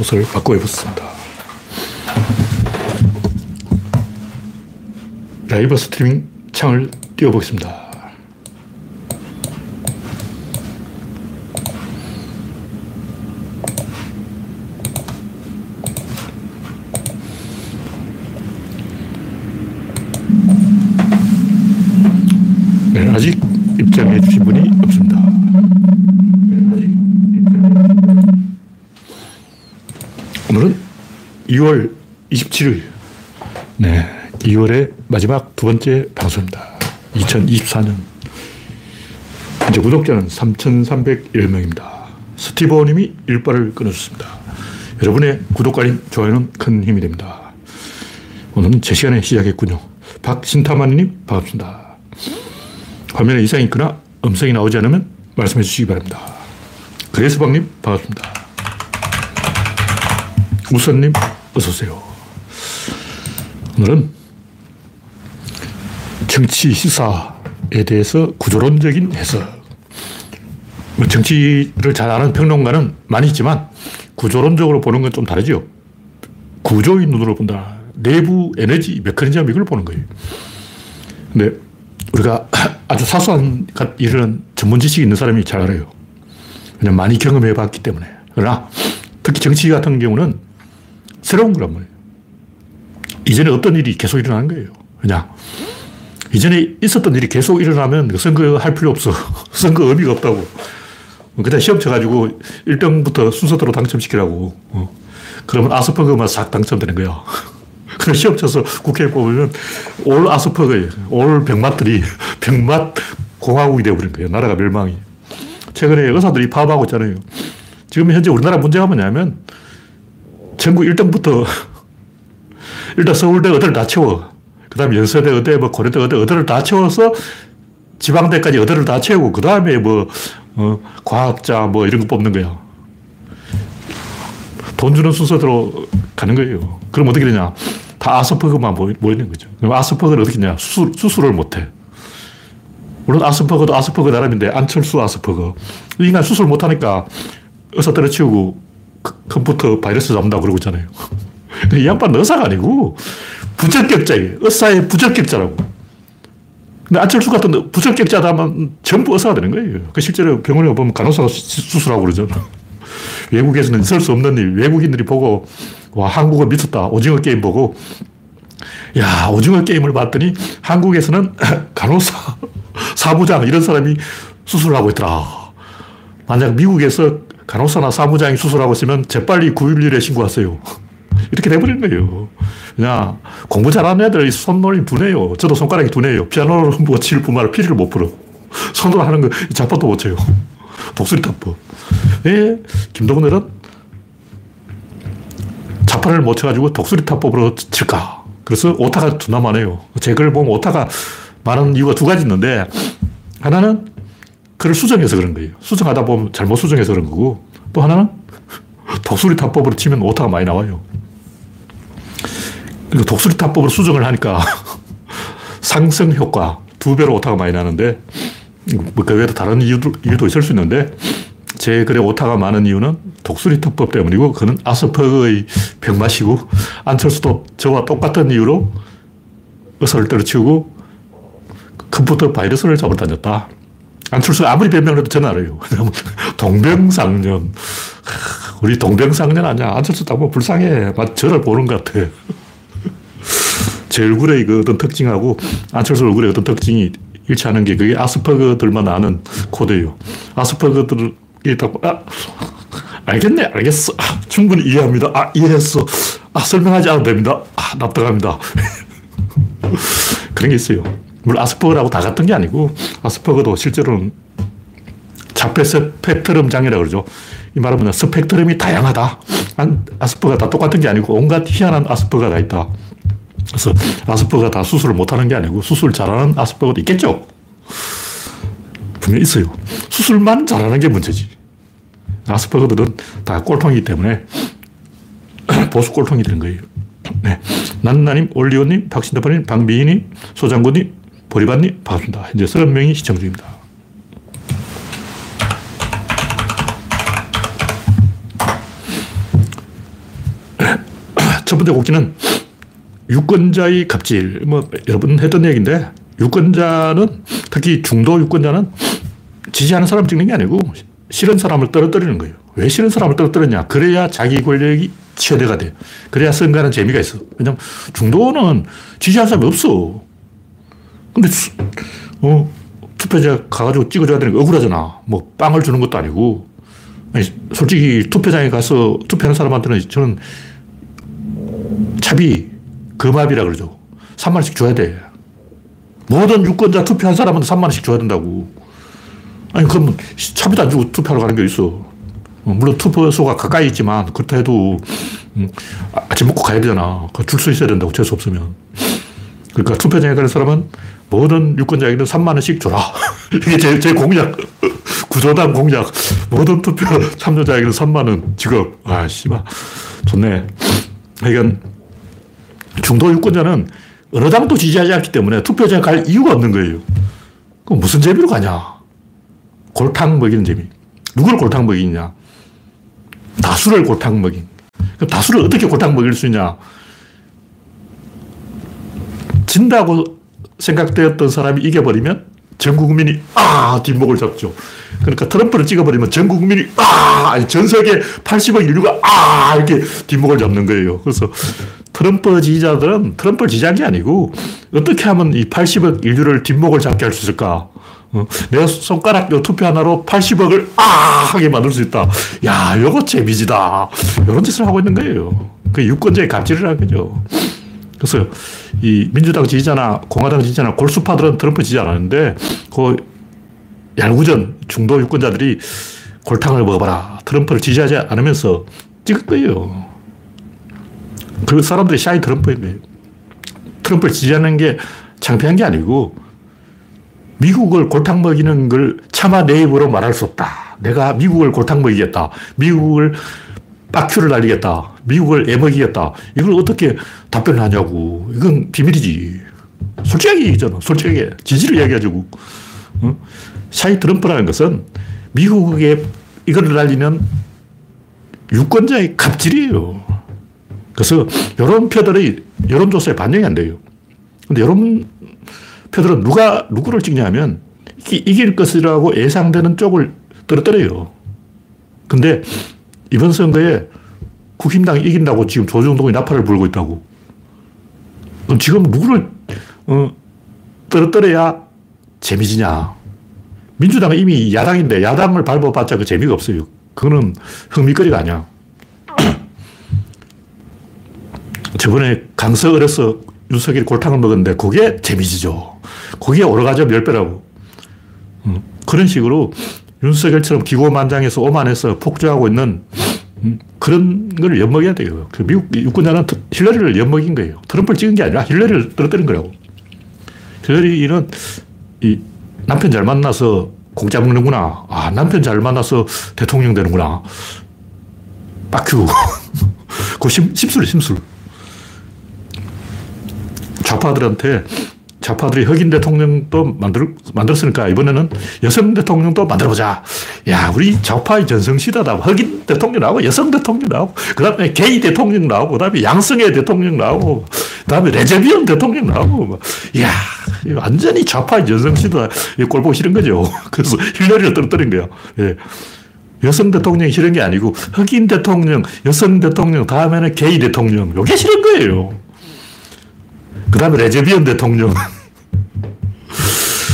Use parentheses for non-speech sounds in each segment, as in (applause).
옷을 바꿔 입었습니다. 라이브 스트리밍 창을 띄워보겠습니다. 네, 아직 입장해 주신 분이 없습니다. 네, 오늘은 2월 27일. 네. 2월의 마지막 두 번째 방송입니다. 2024년. 현재 구독자는 3,301명입니다. 스티브 님이 일발을 끊어줬습니다. 여러분의 구독과 좋아요는 큰 힘이 됩니다. 오늘은 제 시간에 시작했군요. 박신타마님, 반갑습니다. 화면에 이상이 있거나 음성이 나오지 않으면 말씀해 주시기 바랍니다. 그레스방님, 반갑습니다. 우선님, 어서 오세요. 오늘은 정치 시사에 대해서 구조론적인 해석. 뭐 정치를 잘 아는 평론가는 많이 있지만 구조론적으로 보는 건 좀 다르죠. 구조인 눈으로 본다. 내부 에너지 메커니즘 이걸 보는 거예요. 근데 우리가 (clears throat) 아주 사소한 일은 전문 지식이 있는 사람이 잘 알아요. 그냥 많이 경험해 봤기 때문에. 그러나 특히 정치 같은 경우는 새로운 거란 말이에요. 이전에 어떤 일이 계속 일어나는 거예요. 그냥 이전에 있었던 일이 계속 일어나면 그 선거 할 필요 없어. (laughs) 선거 의미가 없다고. 그냥 시험 쳐가지고 1등부터 순서대로 당첨시키라고. 어. 그러면 아스퍼그만 싹 당첨되는 거야. (laughs) 그럼 시험 쳐서 국회에 뽑으면 올 아스퍼그예요. 올 병맛들이 (laughs) 병맛 공화국이 되어버린 거예요. 나라가 멸망이. 최근에 의사들이 파업하고 있잖아요. 지금 현재 우리나라 문제가 뭐냐면 전국 1등부터 (laughs) 일단 서울대 의대를 다 채워. 그 다음에 연세대 의대, 뭐 고려대 의대, 의대를 다 채워서 지방대까지 의대를 다 채우고, 그 다음에 뭐, 어, 과학자 뭐 이런 거 뽑는 거야. 돈 주는 순서대로 가는 거예요. 그럼 어떻게 되냐. 다 아스퍼그만 모이는 거죠. 그럼 아스퍼그를 어떻게 했냐. 수술, 수술을 못 해. 물론 아스퍼그도 아스퍼그 나름인데 안철수 아스퍼그. 인간 수술 못 하니까 의사 때려치우고 컴퓨터 바이러스 잡는다고 그러고 있잖아요. 이 양반은 의사가 아니고 부적격자예요. 의사의 부적격자라고. 근데 안철수 같은 부적격자다 하면 전부 의사가 되는 거예요. 그 실제로 병원에 보면 간호사가 수술하고 그러잖아. (laughs) 외국에서는 있을 수 없는 일. 외국인들이 보고, 와, 한국은 미쳤다. 오징어 게임 보고, 야, 오징어 게임을 봤더니 한국에서는 (laughs) 간호사, (laughs) 사무장, 이런 사람이 수술을 하고 있더라. 만약 미국에서 간호사나 사무장이 수술하고 있으면 재빨리 911에 신고하세요. (laughs) 이렇게 돼버리는 거예요. 그냥 공부 잘하는 애들 손놀이 둔해요. 저도 손가락이 둔해요. 피아노를 뭐 칠 뿐만 아니라 피리를 못 풀어. (laughs) 손으로 하는 거 자판도 못 쳐요. (laughs) 독수리 타법. 왜 김동훈은 자판을 못 쳐가지고 독수리 타법으로 칠까? 그래서 오타가 존나 많아요. 제 글을 보면 오타가 많은 이유가 두 가지 있는데 하나는 글을 수정해서 그런 거예요. 수정하다 보면 잘못 수정해서 그런 거고 또 하나는 (laughs) 독수리 타법으로 치면 오타가 많이 나와요. 그리고 독수리 타법으로 수정을 하니까 (laughs) 상승 효과 두 배로 오타가 많이 나는데 뭐그 외에도 다른 이유도, 이유도 있을 수 있는데 제 글에 오타가 많은 이유는 독수리 타법 때문이고 그는 아스퍼그의 병맛이고 안철수도 저와 똑같은 이유로 의사를 때려치우고 컴퓨터 바이러스를 잡으러 다녔다. 안철수가 아무리 변명을 해도 저는 알아요. (laughs) 동병상련. 우리 동병상련 아니야. 안철수 딱 보면 불쌍해. 저를 보는 것 같아. (laughs) 제 얼굴의 그 어떤 특징하고 안철수 얼굴의 어떤 특징이 일치하는 게 그게 아스퍼그들만 아는 코드예요. 아스퍼그들이 딱, 아, 알겠네, 알겠어. 아, 충분히 이해합니다. 아, 이해했어. 아, 설명하지 않아도 됩니다. 아, 납득합니다. (laughs) 그런 게 있어요. 물론 아스퍼그라고 다 같은 게 아니고, 아스퍼그도 실제로는 자폐 스펙트럼 장애라고 그러죠. 이 말은 스펙트럼이 다양하다. 아스퍼가 다 똑같은 게 아니고, 온갖 희한한 아스퍼가 다 있다. 그래서 아스퍼가 다 수술을 못하는 게 아니고 수술 잘하는 아스퍼가도 있겠죠. 분명히 있어요. 수술만 잘하는 게 문제지. 아스퍼거들은 다 꼴통이기 때문에 (clears throat) 보수 꼴통이 되는 거예요. 네. 난나님, 올리오님, 박신다파님, 방비희님, 소장군님, 보리반님, 반갑습니다. 현재 30명이 시청 중입니다. (clears throat) 첫 번째 곡지는 유권자의 갑질. 뭐, 여러 번 했던 얘기인데, 유권자는, 특히 중도 유권자는 지지하는 사람 찍는 게 아니고, 싫은 사람을 떨어뜨리는 거예요. 왜 싫은 사람을 떨어뜨렸냐? 그래야 자기 권력이 최대가 돼. 그래야 선거하는 재미가 있어. 왜냐면 중도는 지지하는 사람이 없어. 근데, 어, 투표자 가가지고 찍어줘야 되는 거 억울하잖아. 뭐, 빵을 주는 것도 아니고. 아니, 솔직히 투표장에 가서 투표하는 사람한테는 저는 차비, 금압이라 그러죠. 3만원씩 줘야 돼. 모든 유권자 투표한 사람한테 3만원씩 줘야 된다고. 아니, 그러면 차비도 안 주고 투표하러 가는 게 있어. 어, 물론 투표소가 가까이 있지만, 그렇다 해도, 음, 아, 아침 먹고 가야 되잖아. 줄 수 있어야 된다고, 재수 없으면. 그러니까 투표장에 가는 사람은 모든 유권자에게는 3만 원씩 줘라. (laughs) 이게 제, 제 공약. (laughs) 구조당 공약. 모든 투표 참여자에게는 3만 원 지급. 아, 씨발. 좋네. 그러니까 중도 유권자는 어느 당도 지지하지 않기 때문에 투표장에 갈 이유가 없는 거예요. 그럼 무슨 재미로 가냐? 골탕 먹이는 재미. 누구를 골탕 먹이냐? 다수를 골탕 먹인. 그럼 다수를 어떻게 골탕 먹일 수 있냐? 진다고 생각되었던 사람이 이겨버리면 전 국민이 아 뒷목을 잡죠. 그러니까 트럼프를 찍어버리면 전 국민이 아 아니 전 세계 80억 인류가 아 이렇게 뒷목을 잡는 거예요. 그래서 트럼프 지지자들은 트럼프를 지지한 게 아니고 어떻게 하면 이 80억 인류를 뒷목을 잡게 할 수 있을까? 어, 내 손가락 요 투표 하나로 80억을 아 하게 만들 수 있다. 야, 요거 재미지다. 이런 짓을 하고 있는 거예요. 그 유권자의 갑질을 한 거죠. 그래서 이 민주당 지지자나 공화당 지지자나 골수파들은 트럼프 지지 않았는데 그 얄구전 중도 유권자들이 골탕을 먹어봐라. 트럼프를 지지하지 않으면서 찍을 거예요. 그 사람들이 샤이 트럼프인 거예요. 트럼프를 지지하는 게 창피한 게 아니고 미국을 골탕 먹이는 걸 차마 내 입으로 말할 수 없다. 내가 미국을 골탕 먹이겠다. 미국을 빡큐를 날리겠다. 미국을 애먹이겠다. 이걸 어떻게 답변을 하냐고. 이건 비밀이지. 솔직하게 얘기잖아. 솔직하게. 지지를 이야기하자고. 어? 샤이 트럼프라는 것은 미국에 이걸 날리는 유권자의 갑질이에요. 그래서 이런 표들이 여론조사에 반영이 안 돼요. 근데 여론 표들은 누가, 누구를 찍냐면 이길 것이라고 예상되는 쪽을 떨어뜨려요. 근데 이번 선거에 국힘당이 이긴다고 지금 조정동이 나팔을 불고 있다고. 그럼 지금 누구를 어, 떨어뜨려야 재미지냐. 민주당은 이미 야당인데 야당을 밟아봤자 그 재미가 없어요. 그거는 흥미거리가 아니야. (clears throat) 저번에 강서을에서 윤석열이 골탕을 먹었는데 그게 재미지죠. 그게 오르가즘 10배라고. 음, 그런 식으로 윤석열처럼 기고만장해서 오만해서 폭주하고 있는 음, 그런 걸 엿먹여야 돼요. 그 미국 유권자는 힐러리를 엿먹인 거예요. 트럼프를 찍은 게 아니라 힐러리를 떨어뜨린 거라고. 힐러리는 이 남편 잘 만나서 공짜 먹는구나. 아, 남편 잘 만나서 대통령 되는구나. 빡큐. (laughs) 그 심, 심술, 심술. 좌파들한테 좌파들이 흑인 대통령도 만들, 만들었으니까 이번에는 여성 대통령도 만들어보자. 야, 우리 좌파의 전성시대다. 흑인 대통령 나오고 여성 대통령 나오고 그 다음에 게이 대통령 나오고 그 다음에 양성애 대통령 나오고 그 다음에 레즈비언 대통령 나오고 뭐. 이야, 완전히 좌파의 전성시대다. 꼴 보기 싫은 거죠. (laughs) 그래서 힐러리를 떨어뜨린 거야. 예. 여성 대통령이 싫은 게 아니고 흑인 대통령, 여성 대통령, 다음에는 게이 대통령. 이게 싫은 거예요. 그 다음에 레즈비언 대통령.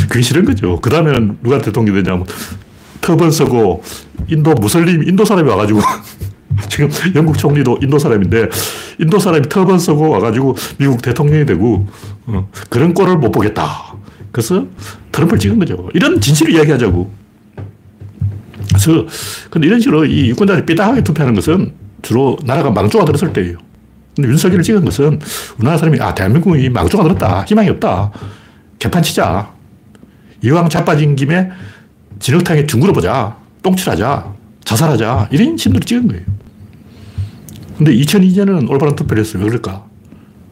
그게 싫은 거죠. 그 다음에는 누가 대통령이 되냐면, 터번 쓰고, 인도 무슬림, 인도 사람이 와가지고, (laughs) 지금 영국 총리도 인도 사람인데, 인도 사람이 터번 쓰고 와가지고 미국 대통령이 되고, 어, 그런 꼴을 못 보겠다. 그래서 트럼프를 찍은 거죠. 이런 진실을 이야기하자고. 그래서, 근데 이런 식으로 이 유권자들이 삐딱하게 투표하는 것은 주로 나라가 망조가 들었을 때예요. 근데 윤석열을 찍은 것은 우리나라 사람이 아, 대한민국이 망조가 들었다. 희망이 없다. 개판 치자. 이왕 자빠진 김에 진흙탕에 둥그러 보자. 똥칠하자. 자살하자. 이런 심들이 찍은 거예요. 근데 2002년은 올바른 투표를 했어요. 왜 그럴까?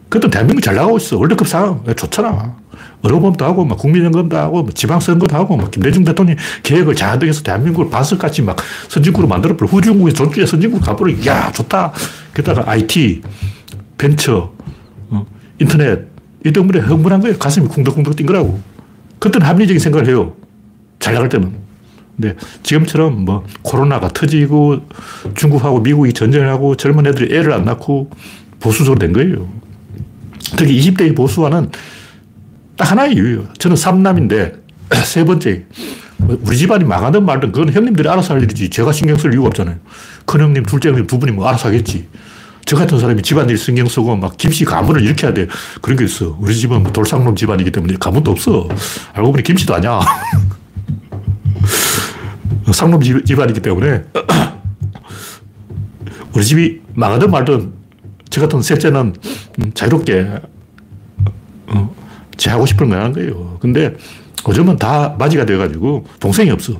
그때 대한민국 잘 나가고 있어. 월드컵 상황. 좋잖아. 어려움도 하고, 막 국민연금도 하고, 뭐 지방선거도 하고, 막 김대중 대통령이 계획을 자득해서 대한민국을 바스같이 막 선진국으로 만들어버려. 후진국에 전주에 선진국 가버려. 야 좋다. 게다가 IT, 벤처, 어, 인터넷, 이 때문에 흥분한 거예요. 가슴이 쿵덕쿵덕 뛴 거라고. 그때는 합리적인 생각을 해요. 잘 나갈 때는. 근데 지금처럼 뭐 코로나가 터지고 중국하고 미국이 전쟁을 하고 젊은 애들이 애를 안 낳고 보수적으로 된 거예요. 특히 20대의 보수화는 딱 하나의 이유예요. 저는 3남인데 (clears throat) 세 번째 우리 집안이 망하든 말든 그건 형님들이 알아서 할 일이지 제가 신경 쓸 이유가 없잖아요. 큰 형님, 둘째 형님 두 분이 뭐 알아서 하겠지. 저 같은 사람이 집안일 신경 쓰고 막 김씨 가문을 일으켜야 돼. 그런 게 있어. 우리 집은 뭐 돌상놈 집안이기 때문에 가문도 없어. 알고 보니 김씨도 아니야. (laughs) 상놈 집안이기 때문에 (clears throat) 우리 집이 망하든 말든 저 같은 셋째는 자유롭게 어, 제 하고 싶은 거 하는 거예요. 근데 요즘은 다 맞이가 돼가지고 동생이 없어.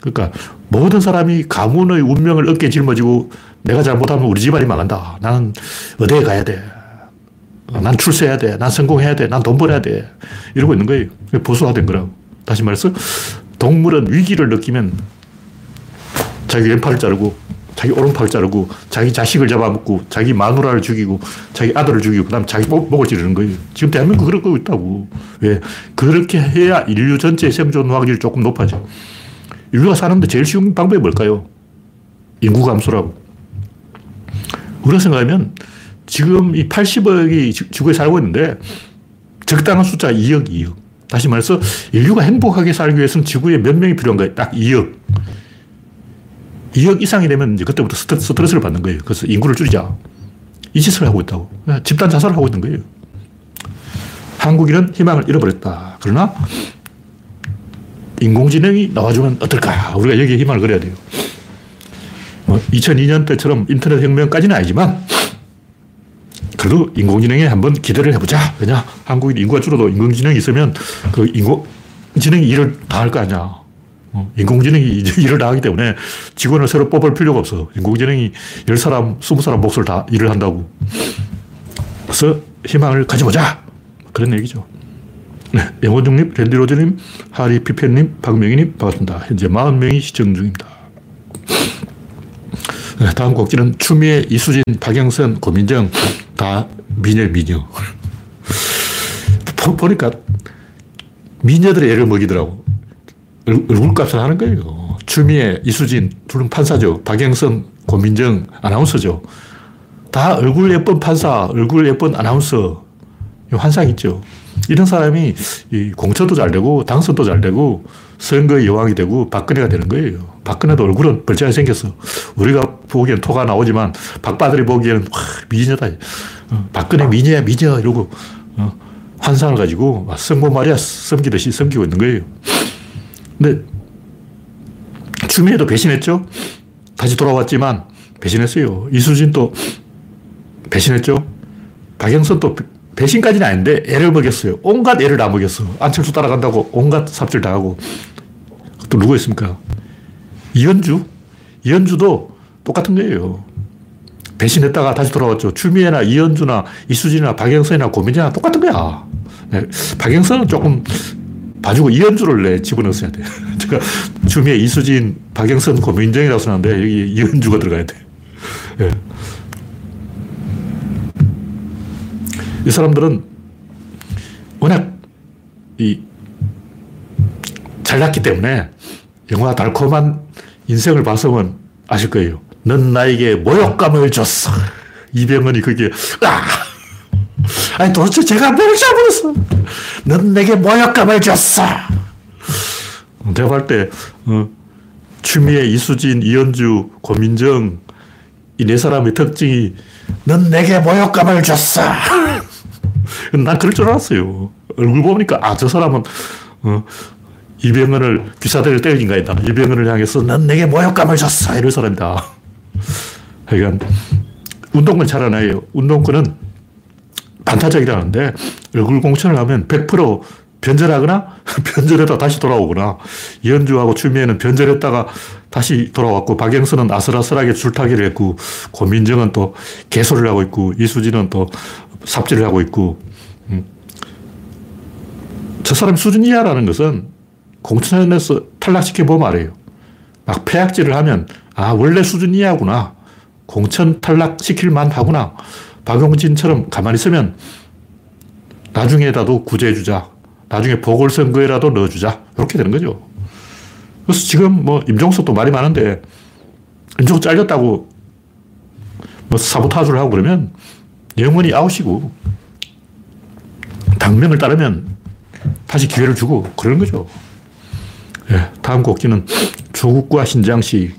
그러니까 모든 사람이 가문의 운명을 어깨에 짊어지고 내가 잘못하면 우리 집안이 망한다. 나는 어디에 가야 돼. 난 출세해야 돼. 난 성공해야 돼. 난 돈 벌어야 돼. 이러고 있는 거예요. 보수화된 거라고. 다시 말해서 동물은 위기를 느끼면 자기 왼팔을 자르고 자기 오른팔을 자르고 자기 자식을 잡아먹고 자기 마누라를 죽이고 자기 아들을 죽이고 그다음 자기 목, 목을 찌르는 거예요. 지금 대한민국 그러고 있다고. 왜? 그렇게 해야 인류 전체의 생존 확률이 조금 높아져. 인류가 사는데 제일 쉬운 방법이 뭘까요? 인구 감소라고. 우리가 생각하면 지금 이 80억이 지구에 살고 있는데 적당한 숫자 2억, 2억. 다시 말해서 인류가 행복하게 살기 위해서는 지구에 몇 명이 필요한 거예요? 딱 2억. 2억 이상이 되면 이제 그때부터 스트레스, 를 받는 거예요. 그래서 인구를 줄이자. 이 짓을 하고 있다고. 집단 자살을 하고 있는 거예요. 한국인은 희망을 잃어버렸다. 그러나 인공지능이 나와주면 어떨까? 우리가 여기에 희망을 걸어야 돼요. 뭐 2002년 때처럼 인터넷 혁명까지는 아니지만 그래도 인공지능에 한번 기대를 해보자. 왜냐? 한국인 인구가 줄어도 인공지능이 있으면 그 인공지능이 일을 다 할 거 아니야. 어, 인공지능이 (laughs) 일을 다 하기 때문에 직원을 새로 뽑을 필요가 없어. 인공지능이 10사람, 20사람 몫을 다 일을 한다고. 그래서 희망을 가져보자. 그런 얘기죠. 네, 영원중님, 랜디로즈님, 하리 피펜님, 박명희님, 반갑습니다. 현재 40명이 시청 중입니다. 네, 다음 곡지는 추미애, 이수진, 박영선, 고민정, 다 미녀, 미녀. 보니까 미녀들의 애를 먹이더라고. 얼굴값을 하는 거예요. 추미애, 이수진, 둘은 판사죠. 박영선, 고민정, 아나운서죠. 다 얼굴 예쁜 판사, 얼굴 예쁜 아나운서. 환상 있죠. 이런 사람이 공천도 잘 되고, 당선도 잘 되고, 선거의 여왕이 되고, 박근혜가 되는 거예요. 박근혜도 얼굴은 벌짝하게 생겼어. 우리가 보기엔 토가 나오지만, 박바들이 보기에는, 와, 미녀다. 어, 박근혜 미녀야, 미녀. 이러고, 어, 환상을 가지고, 성모 마리아 섬기듯이 섬기고 있는 거예요. 근데, 추미애도 배신했죠? 다시 돌아왔지만, 배신했어요. 이수진도 배신했죠? 박영선도 배신까지는 아닌데, 애를 먹였어요. 온갖 애를 다 먹였어. 안철수 따라간다고 온갖 삽질 당하고. 또 누구 있습니까? 이현주? 이현주도 똑같은 거예요. 배신했다가 다시 돌아왔죠. 추미애나 이현주나 이수진이나 박영선이나 고민이나 똑같은 거야. 네. 박영선은 조금 봐주고 이현주를 내 집어넣었어야 돼. (laughs) 제가 추미애, 이수진, 박영선, 고민정이라고 쓰는데 여기 이현주가 들어가야 돼. 네. 이 사람들은 워낙 이 잘났기 때문에 영화 달콤한 인생을 봐서면 아실 거예요. 넌 나에게 모욕감을 줬어. 이병헌이 그게, 아! 아니, 도대체 제가 뭘 잘못했어? 넌 내게 모욕감을 줬어. 볼 때, 어, 추미애, 이수진, 이현주, 고민정, 이 네 사람의 특징이, 넌 내게 모욕감을 줬어. (laughs) 난 그럴 줄 알았어요. 얼굴 보니까, 아, 저 사람은, 어, 이병헌을 귀사대를 때린 거다. 이병헌을 향해서 넌 내게 모욕감을 줬어. 이럴 사람이다. (laughs) 그러니까 운동권 잘하나요? 운동권은 반타작이라는데 얼굴 공천을 하면 100% 변절하거나 (laughs) 변절했다 다시 돌아오거나 이현주하고 추미애는 변절했다가 다시 돌아왔고 박영선은 아슬아슬하게 줄타기를 했고 고민정은 또 개소를 하고 있고 이수진은 또 삽질을 하고 있고 음. 저 사람 수준 이하라는 것은 공천에서 탈락시켜보면 알아요. 막 폐악질을 하면 아 원래 수준 이하구나 공천 탈락시킬 만 하구나 박용진처럼 가만히 있으면 나중에라도 구제해주자. 나중에 보궐선거에라도 넣어주자. 이렇게 되는 거죠. 그래서 지금 뭐 임종석도 말이 많은데 임종석 잘렸다고 뭐 사보타주를 하고 그러면 영원히 아웃이고 당명을 따르면 다시 기회를 주고 그러는 거죠. 예, 다음 곡기는 조국과 신장식.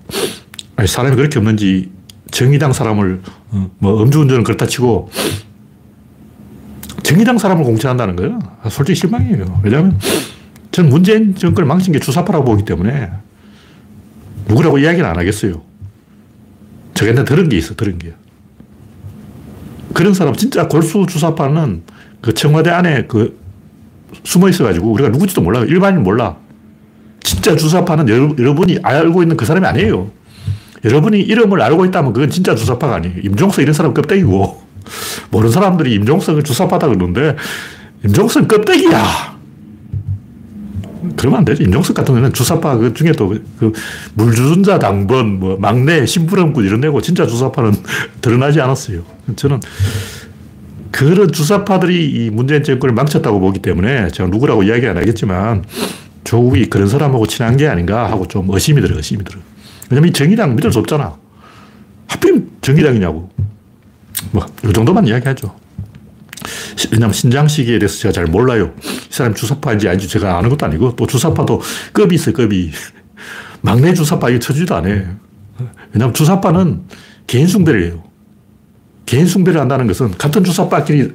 사람이 그렇게 없는지 정의당 사람을 어, 뭐 음주운전을 그렇다 치고 정의당 사람을 공천한다는 거예요. 아, 솔직히 실망이에요. 왜냐하면 저는 문재인 정권을 망친 게 주사파라고 보기 때문에 누구라고 이야기는 안 하겠어요. 저한테 들은 게 있어, 들은 게. 그런 사람, 진짜 골수 주사파는 그 청와대 안에 그 숨어 있어가지고 우리가 누구지도 몰라요. 일반인 몰라. 진짜 주사파는 여러 분이 알고 있는 그 사람이 아니에요. 여러분이 이름을 알고 있다면 그건 진짜 주사파가 아니에요. 임종석 이런 사람 껍데기고. 모르는 사람들이 임종석을 주사파다 그러는데 임종석 껍데기야. 그러면 안 되지. 임종석 같은 경우는 주사파 그 중에도 그 물주전자 당번, 뭐 막내, 심부름꾼 이런 데고 진짜 주사파는 (laughs) 드러나지 않았어요. 저는 그런 주사파들이 이 문재인 정권을 망쳤다고 보기 때문에 제가 누구라고 이야기 안 하겠지만 조국이 그런 사람하고 친한 게 아닌가 하고 좀 의심이 들어, 의심이 들어. 왜냐면 이 정의당 믿을 수 없잖아. 하필 정의당이냐고. 뭐, 이 정도만 이야기하죠. 왜냐면 신장 시기에 대해서 제가 잘 몰라요. 이 사람 주사파인지 아닌지 제가 아는 것도 아니고 또 주사파도 급이 있어요, 급이. (laughs) 막내 주사파 이거 쳐주지도 않아 왜냐면 주사파는 개인 숭배를 해요. 개인 숭배를 한다는 것은 같은 주사파끼리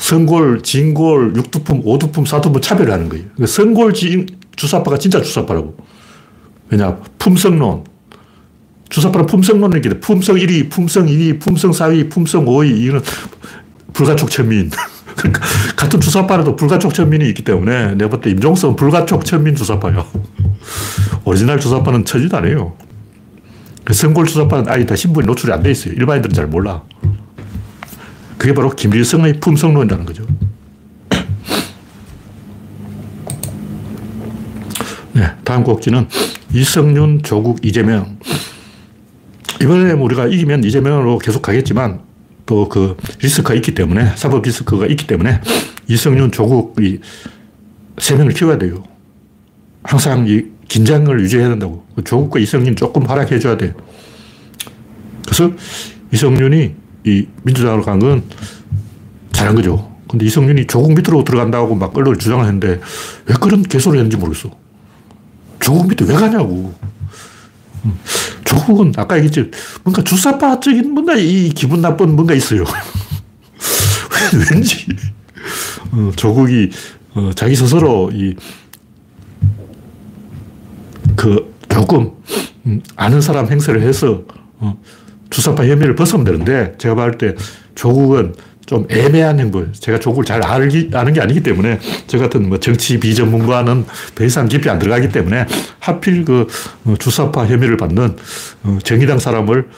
선골, 진골, 육두품, 오두품, 사두품 차별을 하는 거예요. 그러니까 선골 진, 주사파가 진짜 주사파라고. 왜냐, 품성론. 주사파는 품성론을 얘기해. 품성 1위, 품성 2위, 품성 4위, 품성 5위. 이거는 불가촉 천민. (laughs) 그러니까 같은 주사파라도 불가촉 천민이 있기 때문에 내가 볼 때 임종석은 불가촉 천민 주사파야. (laughs) 오리지널 주사파는 쳐주지도 않아요. 그 성골 주사파는 아예 다 신분이 노출이 안 돼 있어요. 일반인들은 잘 몰라. 그게 바로 김일성의 품성론이라는 거죠. (clears throat) 네, 다음 꼭지는 이성윤, 조국, 이재명. 이번에 우리가 이기면 이재명으로 계속 가겠지만 또 그 리스크가 있기 때문에, 사법 리스크가 있기 때문에 이성윤, 조국 이세 명을 키워야 돼요. 항상 이 긴장을 유지해야 된다고. 조국과 이성윤 조금 활약해 줘야 돼. 그래서 이성윤이 이 민주당으로 간 건 잘한 거죠. 근데 이성윤이 조국 밑으로 들어간다고 막 언론을 주장을 했는데 왜 그런 개소를 했는지 모르겠어. 조국 밑에 왜 가냐고. 음, 조국은 아까 얘기했지 뭔가 주사파적인 뭔가 이 기분 나쁜 뭔가 있어요. (laughs) 왠지 어, 조국이 어, 자기 스스로 이 그 조금 음, 아는 사람 행세를 해서 어, 주사파 혐의를 벗으면 되는데 제가 봤을 때 조국은 좀 애매한 행보. 제가 조국을 잘 알기, 아는 게 아니기 때문에 저 같은 뭐 정치 비전문가는 더 이상 깊이 안 들어가기 때문에 하필 그 어, 주사파 혐의를 받는 어, 정의당 사람을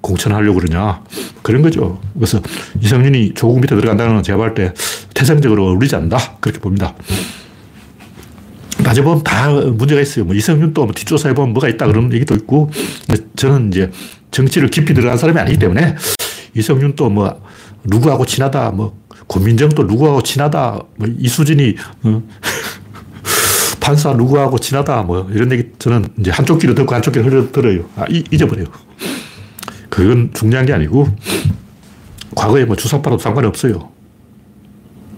공천하려고 그러냐. 그런 거죠. 그래서 이성윤이 조국 밑에 들어간다는 건 제가 볼때 태생적으로 어울리지 않는다. 그렇게 봅니다. 따져보면 다 문제가 있어요. 뭐 이성윤도 뭐 뒷조사해 보면 뭐가 있다 그런 얘기도 있고, 저는 이제 정치를 깊이 들어간 사람이 아니기 때문에 이성윤도 뭐 누구하고 친하다, 뭐 고민정도 누구하고 친하다, 뭐 이수진이 어, (laughs) 판사 누구하고 친하다, 뭐 이런 얘기 저는 이제 한쪽 귀로 듣고 한쪽 귀로 흘려 들어요. 아, 이, 잊어버려요. 그건 중요한 게 아니고 과거에 뭐 주사파도 상관이 없어요.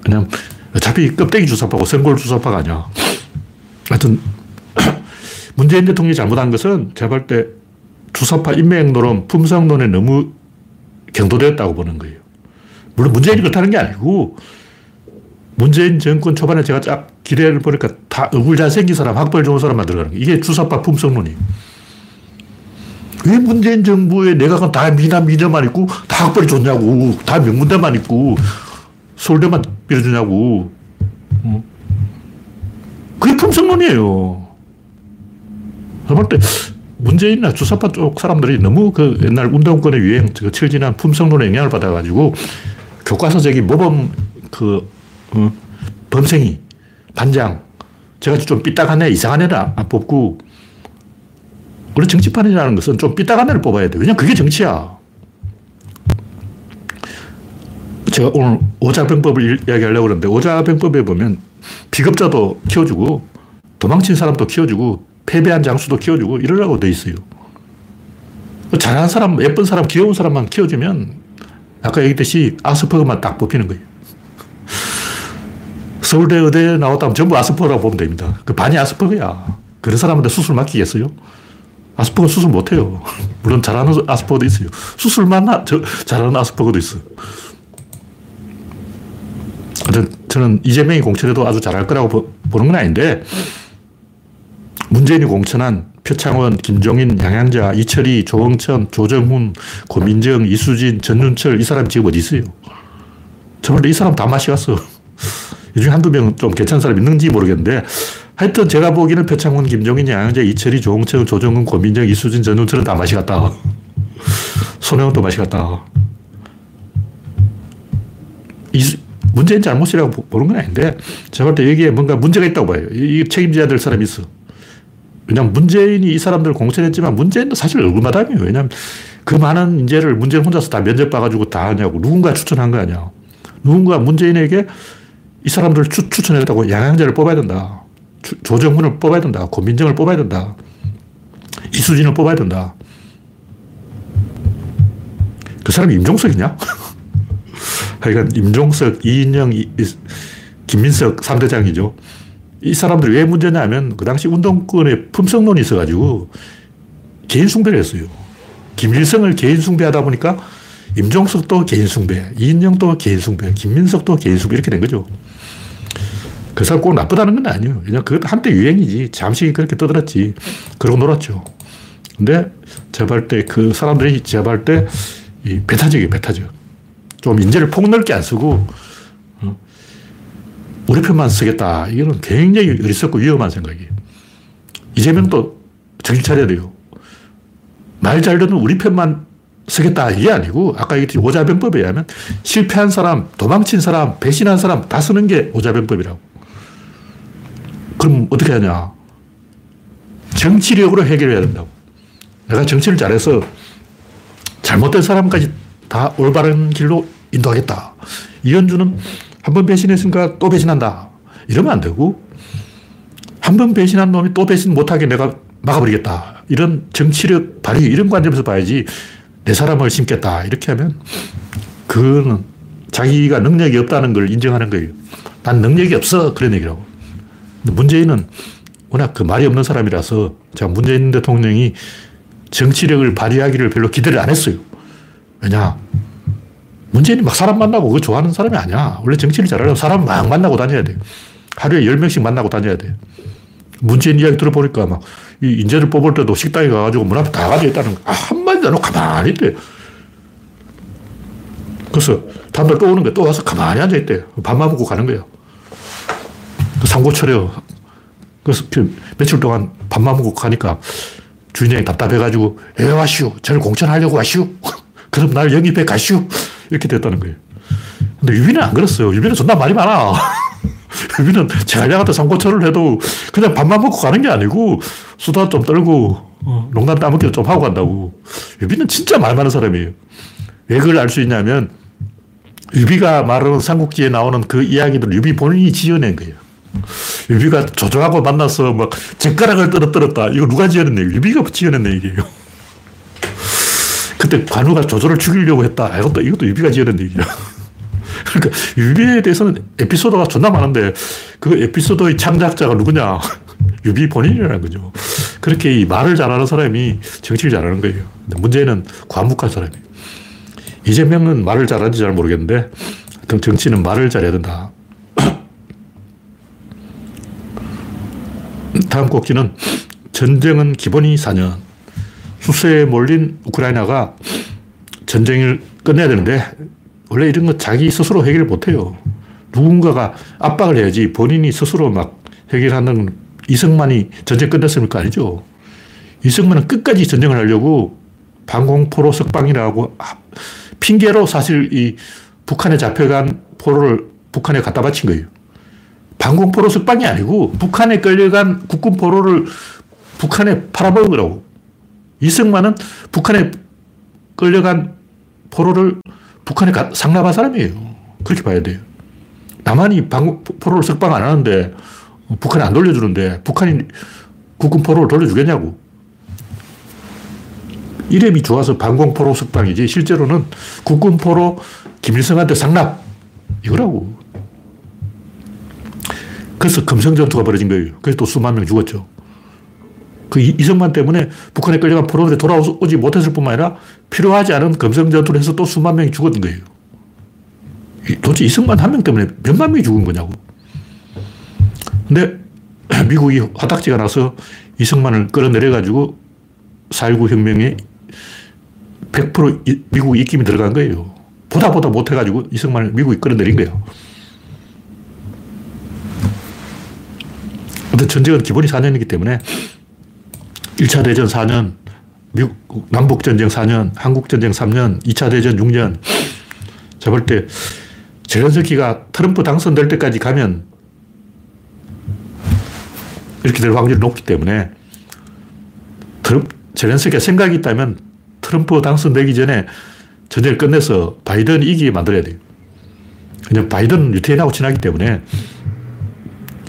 그냥 어차피 껍데기 주사파고 선골 주사파가 아니야. 하여튼 (coughs) 문재인 대통령이 잘못한 것은 제가 볼때 주사파 인맥론은 품성론에 너무 경도되었다고 보는 거예요. 물론 문재인이 그렇다는 게 아니고 문재인 정권 초반에 제가 쫙 기대를 보니까 다 얼굴 잘생긴 사람, 학벌 좋은 사람만 들어가는 거예요. 이게 주사파 품성론이에요. 왜 문재인 정부의 내각은 다 미남, 미녀만 있고 다 학벌이 좋냐고, 다 명문대만 있고 서울대만 빌어주냐고. 그게 품성론이에요. 볼때 문재인이나 주사파 쪽 사람들이 너무 그 옛날 운동권의 유행, 그 철진한 품성론에 영향을 받아가지고 교과서적인 모범 그, 어, 범생이, 반장, 제가 좀 삐딱한 애, 이상한 애를 안 뽑고, 원래 정치판이라는 것은 좀 삐딱한 애를 뽑아야 돼. 왜냐면 그게 정치야. 제가 오늘 오자병법을 이야기하려고 그러는데 오자병법에 보면 비겁자도 키워주고 도망친 사람도 키워주고 패배한 장수도 키워주고 이러라고 돼 있어요. 잘하는 사람, 예쁜 사람, 귀여운 사람만 키워주면 아까 얘기했듯이 아스퍼그만 딱 뽑히는 거예요. 서울대 의대 나왔다면 전부 아스퍼그라고 보면 됩니다. 그 반이 아스퍼그야. 그런 사람한테 수술 맡기겠어요? 아스퍼그 수술 못해요. 물론 잘하는 아스퍼그도 있어요. 수술만 하, 저, 잘하는 아스퍼그도 있어 요. 저는 이재명이 공천해도 아주 잘할 거라고 보는 건 아닌데, 문재인이 공천한 표창원, 김종인, 양양자, 이철희, 조홍천, 조정훈, 고민정, 이수진, 전윤철 이 사람 지금 어디 있어요? 정말 이 사람 다 마시갔어. (laughs) 이 중에 한두 명좀 괜찮은 사람 있는지 모르겠는데 하여튼 제가 보기에는 표창원, 김종인, 양양자, 이철희, 조홍천, 조정훈, 고민정, 이수진, 전윤철은 다 마시갔다. (laughs) 손혜원도 마시갔다. 이, 문재인 잘못이라고 보는 건 아닌데 제가 볼 때 여기에 뭔가 문제가 있다고 봐요. 이 책임져야 될 사람이 있어. 왜냐면 문재인이 이 사람들 공천했지만 문재인도 사실 얼굴마담이에요. 왜냐면 그 많은 인재를 문재인 혼자서 다 면접 봐가지고 다 하냐고. 누군가 추천한 거 아니야. 누군가 문재인에게 이 사람들을 추, 추천했다고 양양자를 뽑아야 된다. 주, 조정훈을 뽑아야 된다. 고민정을 뽑아야 된다. 이수진을 뽑아야 된다. 그 사람이 임종석이냐? (laughs) 하여간 임종석, 이인영, 이, 김민석 3대장이죠. 이 사람들이 왜 문제냐 하면 그 당시 운동권에 품성론이 있어가지고 개인 숭배를 했어요. 김일성을 개인 숭배하다 보니까 임종석도 개인 숭배, 이인영도 개인 숭배, 김민석도 개인 숭배 이렇게 된 거죠. 그 사람 꼭 나쁘다는 건 아니에요. 그냥 그것 한때 유행이지. 잠시 그렇게 떠들었지. 그러고 놀았죠. 근데 제가 때그 사람들이 제가 때이 배타적이에요, 배타적. 좀 인재를 폭넓게 안 쓰고 우리 편만 쓰겠다. 이거는 굉장히 어리석고 위험한 생각이에요. 이재명도 정신 차려야 돼요. 말 잘 듣는 우리 편만 쓰겠다. 이게 아니고, 아까 얘기했듯이 오자병법에 의하면 실패한 사람, 도망친 사람, 배신한 사람 다 쓰는 게 오자병법이라고. 그럼 어떻게 하냐. 정치력으로 해결해야 된다고. 내가 정치를 잘해서 잘못된 사람까지 다 올바른 길로 인도하겠다. 이현주는 한 번 배신했으니까 또 배신한다. 이러면 안 되고, 한 번 배신한 놈이 또 배신 못하게 내가 막아버리겠다. 이런 정치력 발휘, 이런 관점에서 봐야지 내 사람을 심겠다. 이렇게 하면 그거는 자기가 능력이 없다는 걸 인정하는 거예요. 난 능력이 없어. 그런 얘기라고. 문재인은 워낙 그 말이 없는 사람이라서 제가 문재인 대통령이 정치력을 발휘하기를 별로 기대를 안 했어요. 왜냐? 문재인이 막 사람 만나고 그거 좋아하는 사람이 아니야. 원래 정치를 잘하려면 사람 막 만나고 다녀야 돼. 하루에 10명씩 만나고 다녀야 돼. 문재인 이야기 들어보니까 막, 이 인재를 뽑을 때도 식당에 가가지고 문 앞에 다 가져 있다는 거. 아, 한마디도 안 하고 가만히 있대. 그래서 다음날 또 오는 거야. 또 와서 가만히 앉아있대. 밥만 먹고 가는 거야. 삼고초려요. 그래서 그 며칠 동안 밥만 먹고 가니까 주인장이 답답해가지고, 왜 왔슈. 저를 공천하려고 왔슈. (laughs) 그럼 날 영입해 가슈. 이렇게 됐다는 거예요. 근데 유비는 안 그랬어요. 유비는 존나 말이 많아. (laughs) 유비는 제갈량 같은 삼고초려를 해도 그냥 밥만 먹고 가는 게 아니고 수다 좀 떨고 어, 농담 따먹기도 좀 하고 간다고. 유비는 진짜 말 많은 사람이에요. 왜 그걸 알 수 있냐면 유비가 말하는 삼국지에 나오는 그 이야기들 유비 본인이 지어낸 거예요. 유비가 조조하고 만나서 막 젓가락을 떨어뜨렸다. 이거 누가 지어낸 얘기 유비가 지어낸 얘기예요. 그때 관우가 조조를 죽이려고 했다. 이것도, 이것도 유비가 지어낸 얘기야. (laughs) 그러니까 유비에 대해서는 에피소드가 존나 많은데 그 에피소드의 창작자가 누구냐? (laughs) 유비 본인이라는 거죠. 그렇게 이 말을 잘하는 사람이 정치를 잘하는 거예요. 문제는 과묵한 사람이에요. 이재명은 말을 잘하는지 잘 모르겠는데 정치는 말을 잘해야 된다. (clears throat) 다음 꼭지는 전쟁은 기본이 4년. 수세에 몰린 우크라이나가 전쟁을 끝내야 되는데 원래 이런 거 자기 스스로 해결 못 해요. 누군가가 압박을 해야지 본인이 스스로 막 해결하는 이승만이 전쟁 끝냈습니까? 아니죠. 이승만은 끝까지 전쟁을 하려고 방공포로 석방이라고 핑계로 사실 이 북한에 잡혀간 포로를 북한에 갖다 바친 거예요. 방공포로 석방이 아니고 북한에 끌려간 국군 포로를 북한에 팔아먹은 거라고. 이승만은 북한에 끌려간 포로를 북한에 상납한 사람이에요. 그렇게 봐야 돼요. 남한이 방, 포로를 석방 안 하는데 북한이 안 돌려주는데 북한이 국군 포로를 돌려주겠냐고. 이름이 좋아서 방공포로 석방이지 실제로는 국군 포로 김일성한테 상납 이거라고. 그래서 금성전투가 벌어진 거예요. 그래서 또 수만 명 죽었죠. 그 이승만 때문에 북한에 끌려간 포로들이 돌아오지 못했을 뿐만 아니라 필요하지 않은 금성전투를 해서 또 수만 명이 죽었던 거예요. 도대체 이승만 한 명 때문에 몇만 명이 죽은 거냐고. 근데 (clears throat) 미국이 화딱지가 나서 이승만을 끌어내려가지고 4.19 혁명에 100% 미국 입김이 들어간 거예요. 보다 보다 못해가지고 이승만을 미국이 끌어내린 거예요. 근데 전쟁은 기본이 4년이기 때문에 1차 대전 4년, 미국 남북전쟁 4년, 한국전쟁 3년, 2차 대전 6년. 제가 볼때 젤렌스키가 트럼프 당선될 때까지 가면 이렇게 될 확률이 높기 때문에 트럼, 젤렌스키가 생각이 있다면 트럼프 당선되기 전에 전쟁을 끝내서 바이든 이기게 만들어야 돼요. 그냥 바이든은 유태인하고 친하기 때문에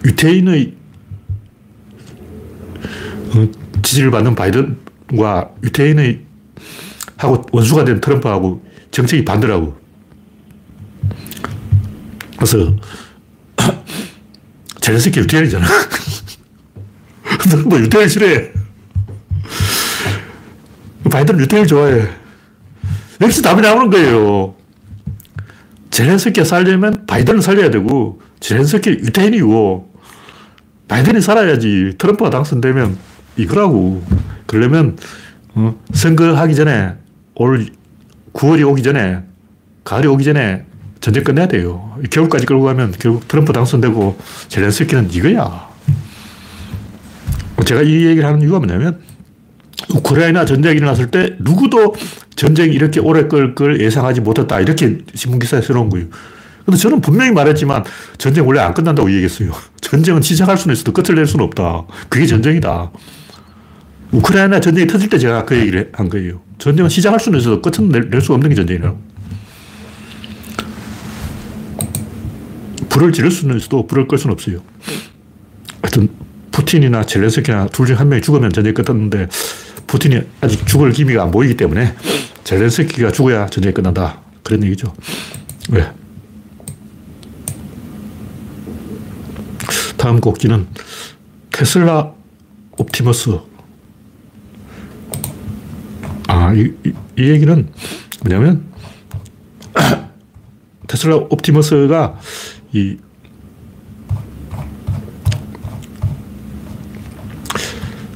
유태인의 어, 지지를 받는 바이든과 유태인의 하고 원수가 된 트럼프하고 정책이 반대라고. 그래서 (clears throat) 젤렌스키 유태인이잖아. (laughs) 트럼프 유태인 싫어해. 바이든은 유태인을 좋아해. 여기서 답이 나오는 거예요. 젤렌스키가 살려면 바이든을 살려야 되고, 젤렌스키 유태인이고, 바이든이 살아야지. 트럼프가 당선되면 이거라고. 그러려면, 어, 선거하기 전에, 올 9월이 오기 전에, 가을이 오기 전에 전쟁 끝내야 돼요. 겨울까지 끌고 가면 결국 트럼프 당선되고, 젤렌스키는 이거야. 제가 이 얘기를 하는 이유가 뭐냐면, 우크라이나 전쟁이 일어났을 때 누구도 전쟁이 이렇게 오래 끌 걸 예상하지 못했다. 이렇게 신문기사에 써놓은 거예요. 근데 저는 분명히 말했지만 전쟁 원래 안 끝난다고 얘기했어요. 전쟁은 시작할 수는 있어도 끝을 낼 수는 없다. 그게 전쟁이다. 우크라이나 전쟁이 터질 때 제가 그 얘기를 한 거예요. 전쟁은 시작할 수는 있어도 끝은 낼, 낼 수 없는 게 전쟁이라고. 불을 지를 수는 있어도 불을 끌 수는 없어요. 하여튼 푸틴이나 젤렌스키나 둘 중 한 명이 죽으면 전쟁이 끝났는데 푸틴이 아직 죽을 기미가 안 보이기 때문에 젤렌스키가 죽어야 전쟁이 끝난다. 그런 얘기죠. 왜? 다음 곡지는 테슬라 옵티머스. 아, 이, 이, 이 얘기는 뭐냐면, (clears throat) 테슬라 옵티머스가 이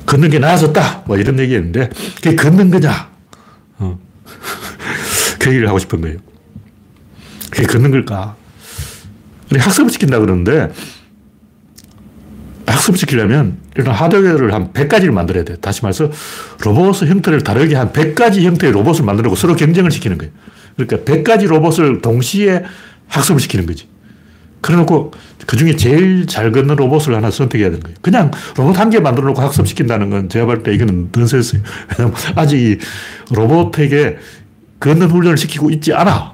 걷는 게 나아졌다. 뭐 이런 얘기였는데, 그게 걷는 거냐? 어. (laughs) 그 얘기를 하고 싶은 거예요. 그게 걷는 걸까? 학습을 시킨다 그러는데, 학습을 시키려면 일단 하드웨어를 한 100가지를 만들어야 돼. 다시 말해서 로봇 형태를 다르게 한 100가지 형태의 로봇을 만들고 서로 경쟁을 시키는 거예요. 그러니까 100가지 로봇을 동시에 학습을 시키는 거지. 그래 놓고 그 중에 제일 잘 걷는 로봇을 하나 선택해야 되는 거예요. 그냥 로봇 한 개 만들어 놓고 학습시킨다는 건 제가 볼 때 이거는 넌센스예요. (laughs) 왜냐면 아직 로봇에게 걷는 훈련을 시키고 있지 않아.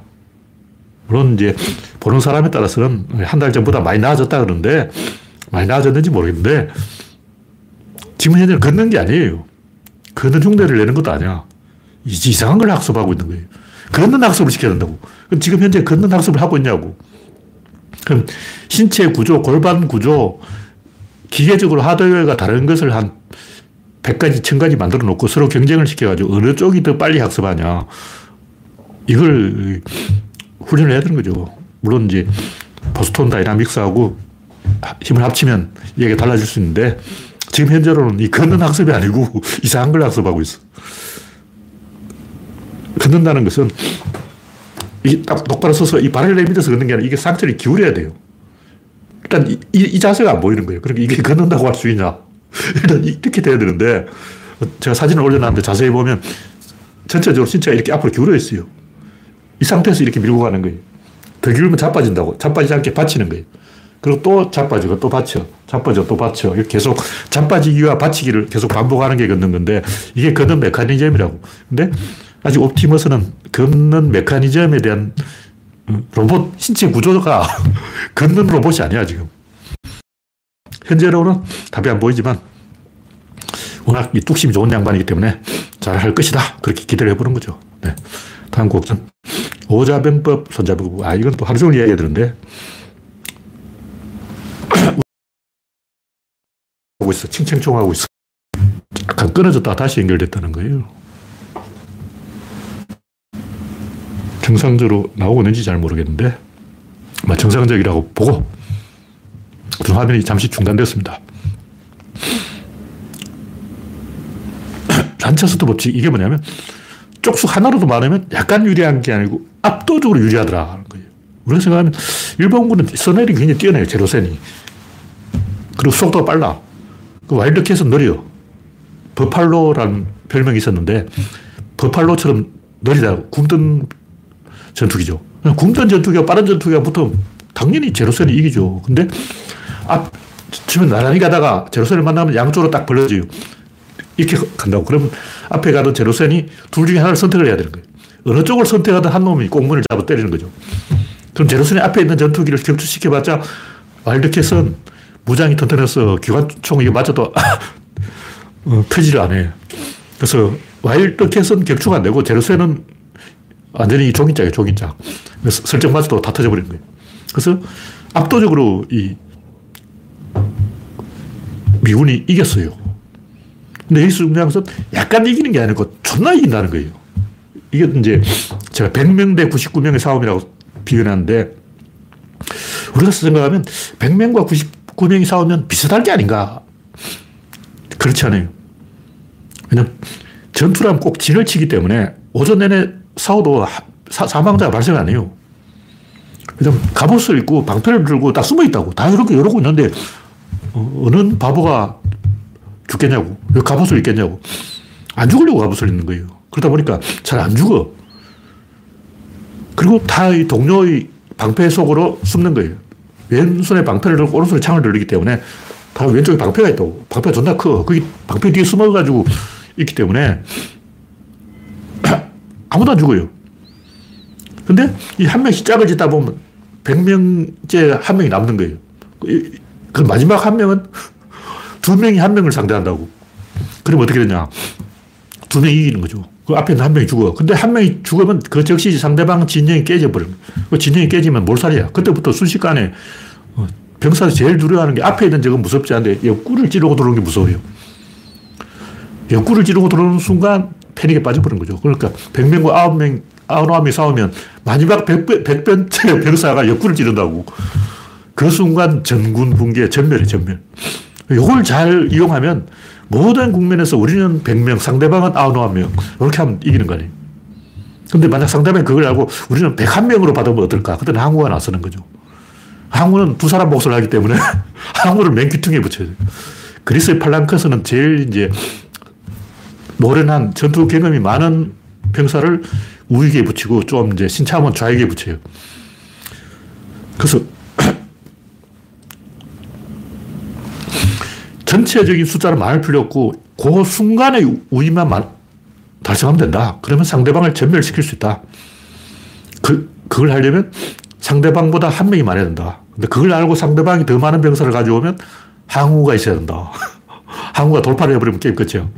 물론 이제 보는 사람에 따라서는 한 달 전보다 많이 나아졌다 그러는데 많이 나아졌는지 모르겠는데 지금 현재 걷는 게 아니에요. 걷는 흉내를 내는 것도 아니야. 이상한 걸 학습하고 있는 거예요. 걷는 학습을 시켜야 된다고. 그럼 지금 현재 걷는 학습을 하고 있냐고. 그럼 신체 구조, 골반 구조, 기계적으로 하드웨어가 다른 것을 한 100가지, 1000가지 만들어 놓고 서로 경쟁을 시켜가지고 어느 쪽이 더 빨리 학습하냐. 이걸 훈련을 해야 되는 거죠. 물론 이제 보스톤 다이나믹스하고 힘을 합치면 얘기가 달라질 수 있는데 지금 현재로는 이 걷는 학습이 아니고 (laughs) 이상한 걸 학습하고 있어. 걷는다는 것은 이딱 똑바로 서서 이 발을 내밀어서 걷는 게 아니라 이게 상체를 기울여야 돼요. 일단 이, 이, 이 자세가 안 보이는 거예요. 그러니까 이게 걷는다고 할 수 있냐. (laughs) 일단 이렇게 돼야 되는데 제가 사진을 올려놨는데 자세히 보면 전체적으로 신체가 이렇게 앞으로 기울어 있어요. 이 상태에서 이렇게 밀고 가는 거예요. 더 기울면 자빠진다고. 자빠지지 않게 받치는 거예요. 그리고 또 자빠지고 또 받쳐. 자빠져 또 받쳐. 계속 자빠지기와 받치기를 계속 반복하는 게 걷는 건데 이게 걷는 메커니즘이라고. 근데 아직 옵티머스는 걷는 메커니즘에 대한 로봇 신체 구조가 (laughs) 걷는 로봇이 아니야, 지금. 현재로는 답이 안 보이지만 워낙 이 뚝심이 좋은 양반이기 때문에 잘 할 것이다. 그렇게 기대를 해보는 거죠. 네. 다음 곡은 오자병법, 손자병법. 아, 이건 또 하루 종일 이야기 하는데 하고 있어. 칭칭총 하고 있어. 약간 끊어졌다가 다시 연결됐다는 거예요. 정상적으로 나오고 있는지 잘 모르겠는데, 정상적이라고 보고, 화면이 잠시 중단되었습니다. (clears throat) 란차스트 법칙, 이게 뭐냐면, 쪽수 하나로도 많으면 약간 유리한 게 아니고 압도적으로 유리하더라. 는 거예요. 우리가 생각하면 일본군은 선열이 굉장히 뛰어나요. 제로센이. 그리고 속도가 빨라. 그 와일드캣은 느려. 버팔로라는 별명이 있었는데, 버팔로처럼 느리다. 굶든 전투기죠. 굶든 전투기와 빠른 전투기가 붙으면 당연히 제로센이 이기죠. 근데 앞, 치면 나란히 가다가 제로센을 만나면 양쪽으로 딱 벌려져요. 이렇게 간다고. 그러면 앞에 가던 제로센이 둘 중에 하나를 선택을 해야 되는 거예요. 어느 쪽을 선택하든 한 놈이 꽁문을 잡아 때리는 거죠. 그럼 제로센이 앞에 있는 전투기를 격추시켜봤자 와일드캣은 무장이 튼튼해서 기관총이 맞아도 (laughs) 어, 터지를 안 해. 그래서 와일드캣은 격추가 안 되고 제로센은 완전히 종인짝이에요, 종인짝. 설정 맞아도 다 터져버리는 거예요. 그래서 압도적으로 이 미군이 이겼어요. 근데 여기서 중요한 것은 약간 이기는 게 아니고 존나 이긴다는 거예요. 이게 이제 제가 100명 대 99명의 싸움이라고 비교하는데 우리가 생각하면 100명과 99명이 싸우면 비슷할 게 아닌가. 그렇지 않아요. 왜냐면 전투라면 꼭 진을 치기 때문에 오전 내내 싸워도 사, 사망자가 발생 안 해요. 왜냐면 갑옷을 입고 방패를 들고 딱 숨어 있다고. 다 이렇게 이러고 있는데 어, 느 바보가 죽겠냐고. 왜 갑옷을 입겠냐고. 안 죽으려고 갑옷을 입는 거예요. 그러다 보니까 잘 안 죽어. 그리고 다 이 동료의 방패 속으로 숨는 거예요. 왼손에 방패를 들고 오른손에 창을 들리기 때문에 다 왼쪽에 방패가 있다고. 방패가 존나 커. 거기 방패 뒤에 숨어가지고 있기 때문에 (clears throat) 아무도 안 죽어요. 근데 이 한 명씩 짝을 짓다 보면 100명째 한 명이 남는 거예요. 그 마지막 한 명은 두 명이 한 명을 상대한다고. 그럼 어떻게 되냐. 두 명이 이기는 거죠. 그 앞에 있는 한 명이 죽어. 근데 한 명이 죽으면 그 즉시 상대방 진영이 깨져버려요. 그 진영이 깨지면 몰살이야. 그때부터 순식간에 어, 병사들이 제일 두려워하는 게 앞에 있는 적은 무섭지 않은데 옆구리를 찌르고 들어오는 게 무서워요. 옆구리를 찌르고 들어오는 순간 패닉에 빠져버린 거죠. 그러니까 100명과 9명, 9명이 싸우면 마지막 100, 100번째 (laughs) 병사가 옆구리를 찌른다고. 그 순간 전군 붕괴, 전멸이 전멸. 이걸 잘 이용하면 모든 국면에서 우리는 100명, 상대방은 99명. 이렇게 하면 이기는 거 아니에요. 근데 만약 상대방이 그걸 알고 우리는 101명으로 받으면 어떨까? 그때는 항우가 나서는 거죠. 항우는 두 사람 몫을 하기 때문에 (laughs) 항우를 맨귀퉁이에 붙여야 돼요. 그리스의 팔랑크스는 제일 이제 노련한 전투 경험이 많은 병사를 우익에 붙이고 좀 이제 신참은 좌익에 붙여요. 그래서 전체적인 숫자를 많을 필요 없고 그 순간의 우위만 달성하면 된다. 그러면 상대방을 전멸시킬 수 있다. 그, 그걸 하려면 상대방보다 한 명이 많아야 된다. 근데 그걸 알고 상대방이 더 많은 병사를 가져오면 항우가 있어야 된다. (laughs) 항우가 돌파를 해버리면 게임 끝이야.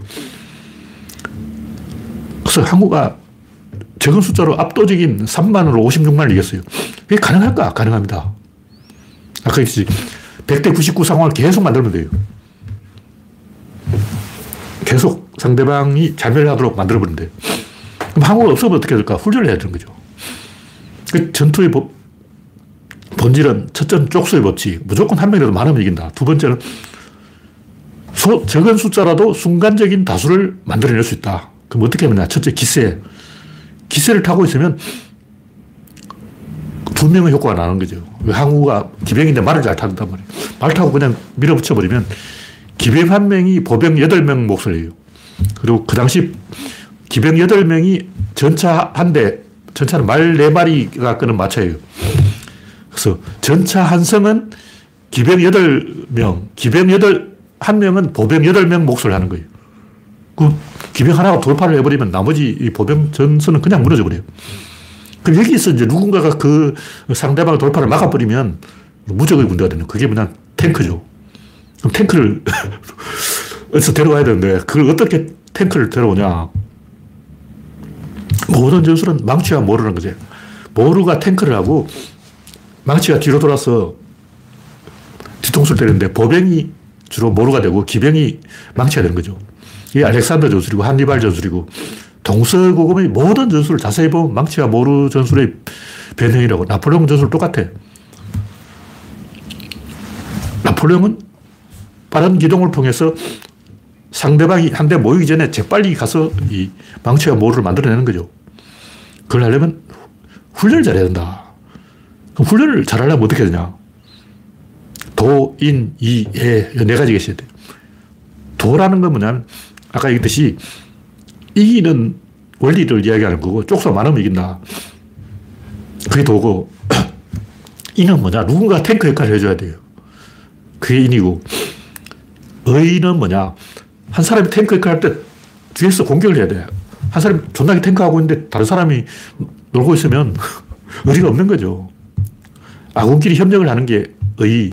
그래서 항우가 적은 숫자로 압도적인 3만으로 56만을 이겼어요. 이게 가능할까? 가능합니다. 아까 얘기했지. 100대 99 상황을 계속 만들면 돼요. 계속 상대방이 자멸하도록 만들어버리면 돼요. 그럼 항우가 없으면 어떻게 될까? 훈련을 해야 되는 거죠. 그 전투의 법, 본질은 첫째는 쪽수의 법칙. 무조건 한 명이라도 많으면 이긴다. 두 번째는 소, 적은 숫자라도 순간적인 다수를 만들어낼 수 있다. 그럼 어떻게 하느냐? 첫째, 기세. 기세를 타고 있으면 두 명의 효과가 나는 거죠. 항우가 기병인데 말을 잘 타는단 말이에요. 말 타고 그냥 밀어붙여버리면 기병 한 명이 보병 여덟 명 몫을 해요. 그리고 그 당시 기병 여덟 명이 전차 한 대, 전차는 말네 마리가 끄는 마차예요. 그래서 전차 한 성은 기병 8명, 기병 8, 한 명은 보병 8명 몫을 하는 거예요. 그 기병 하나가 돌파를 해버리면 나머지 이 보병 전선은 그냥 무너져 버려요. 그럼 여기서 이제 누군가가 그 상대방의 돌파를 막아버리면 무적의 문제가 되는 그게 뭐냐 탱크죠. 탱크를 (laughs) 어디서 데려와야 되는데 그걸 어떻게 탱크를 데려오냐. 모든 전술은 망치와 모르는 거죠. 모르가 탱크를 하고 망치가 뒤로 돌아서 뒤통수를 때리는데 보병이 주로 모르가 되고 기병이 망치가 되는 거죠. 이게 알렉산더 전술이고 한니발 전술이고 동서고금의 모든 전술을 자세히 보면 망치와 모르 전술의 변형이라고. 나폴레옹 전술 똑같아. 나폴레옹은 빠른 기동을 통해서 상대방이 한 대 모이기 전에 재빨리 가서 이 망치와 모르를 만들어내는 거죠. 그걸 하려면 훈련을 잘해야 된다. 그럼 훈련을 잘하려면 어떻게 되냐? 도, 인, 이, 예. 네 가지가 있어야 돼. 도라는 건 뭐냐면, 아까 얘기했듯이, 이기는 원리를 이야기하는 거고, 쪽수가 많으면 이긴다. 그게 도고, (clears throat) 인은 뭐냐? 누군가 탱크 역할을 해줘야 돼요. 그게 인이고, 의는 뭐냐? 한 사람이 탱크 역할을 할때 뒤에서 공격을 해야 돼. 한 사람이 존나게 탱크하고 있는데 다른 사람이 놀고 있으면 (laughs) 의리가 없는 거죠. 아군끼리 협력을 하는 게 의.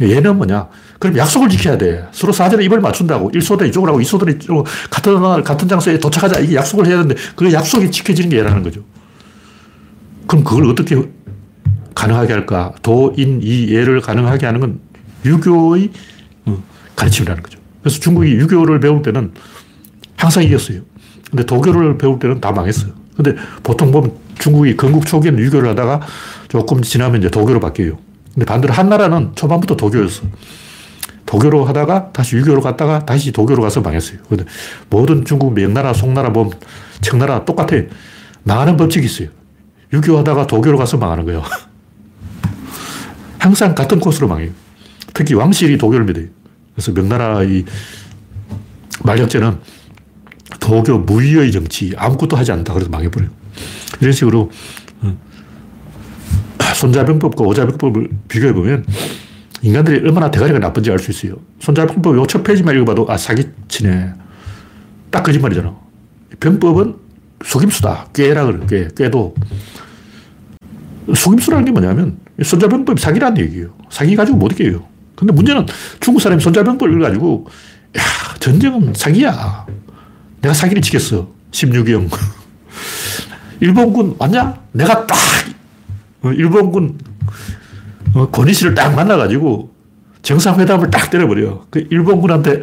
얘는 뭐냐? 그럼 약속을 지켜야 돼. 서로 사전에 입을 맞춘다고. 1소대 이쪽으로 하고 2소대 이쪽으로 같은 날, 같은 장소에 도착하자. 이게 약속을 해야 되는데 그 약속이 지켜지는 게 얘라는 거죠. 그럼 그걸 어떻게 가능하게 할까? 도, 인, 이, 예를 가능하게 하는 건 유교의 어, 가르침이라는 거죠. 그래서 중국이 유교를 배울 때는 항상 이겼어요. 근데 도교를 배울 때는 다 망했어요. 근데 보통 보면 중국이 건국 초기에는 유교를 하다가 조금 지나면 이제 도교로 바뀌어요. 근데 반대로 한나라는 초반부터 도교였어. 도교로 하다가 다시 유교로 갔다가 다시 도교로 가서 망했어요. 근데 모든 중국 명나라, 송나라, 뭐 청나라 똑같아. 망하는 법칙이 있어요. 유교하다가 도교로 가서 망하는 거예요. (laughs) 항상 같은 코스로 망해요. 특히 왕실이 도교를 믿어요. 그래서 명나라 이 말력제는 도교 무위의 정치 아무것도 하지 않는다. 그래서 망해버려요. 이런 식으로 (clears throat) 손자병법과 오자병법을 비교해 보면 인간들이 얼마나 대가리가 나쁜지 알 수 있어요. 손자병법 요첫 페이지만 읽어봐도 아, 사기치네. 딱 거짓말이잖아. 병법은 속임수다. 꾀라 그래, 꾀. 꾀도. 속임수라는 게 뭐냐면 손자병법이 사기라는 얘기예요. 사기 가지고 못 이겨요. 근데 문제는 중국 사람이 손자병법을 가지고 야, 전쟁은 사기야. 내가 사기를 치겠어. 16경. (laughs) 일본군 왔냐? 내가 딱 어, 일본군 어, 권위 씨를 딱 만나가지고 정상회담을 딱 때려버려. 그 일본군한테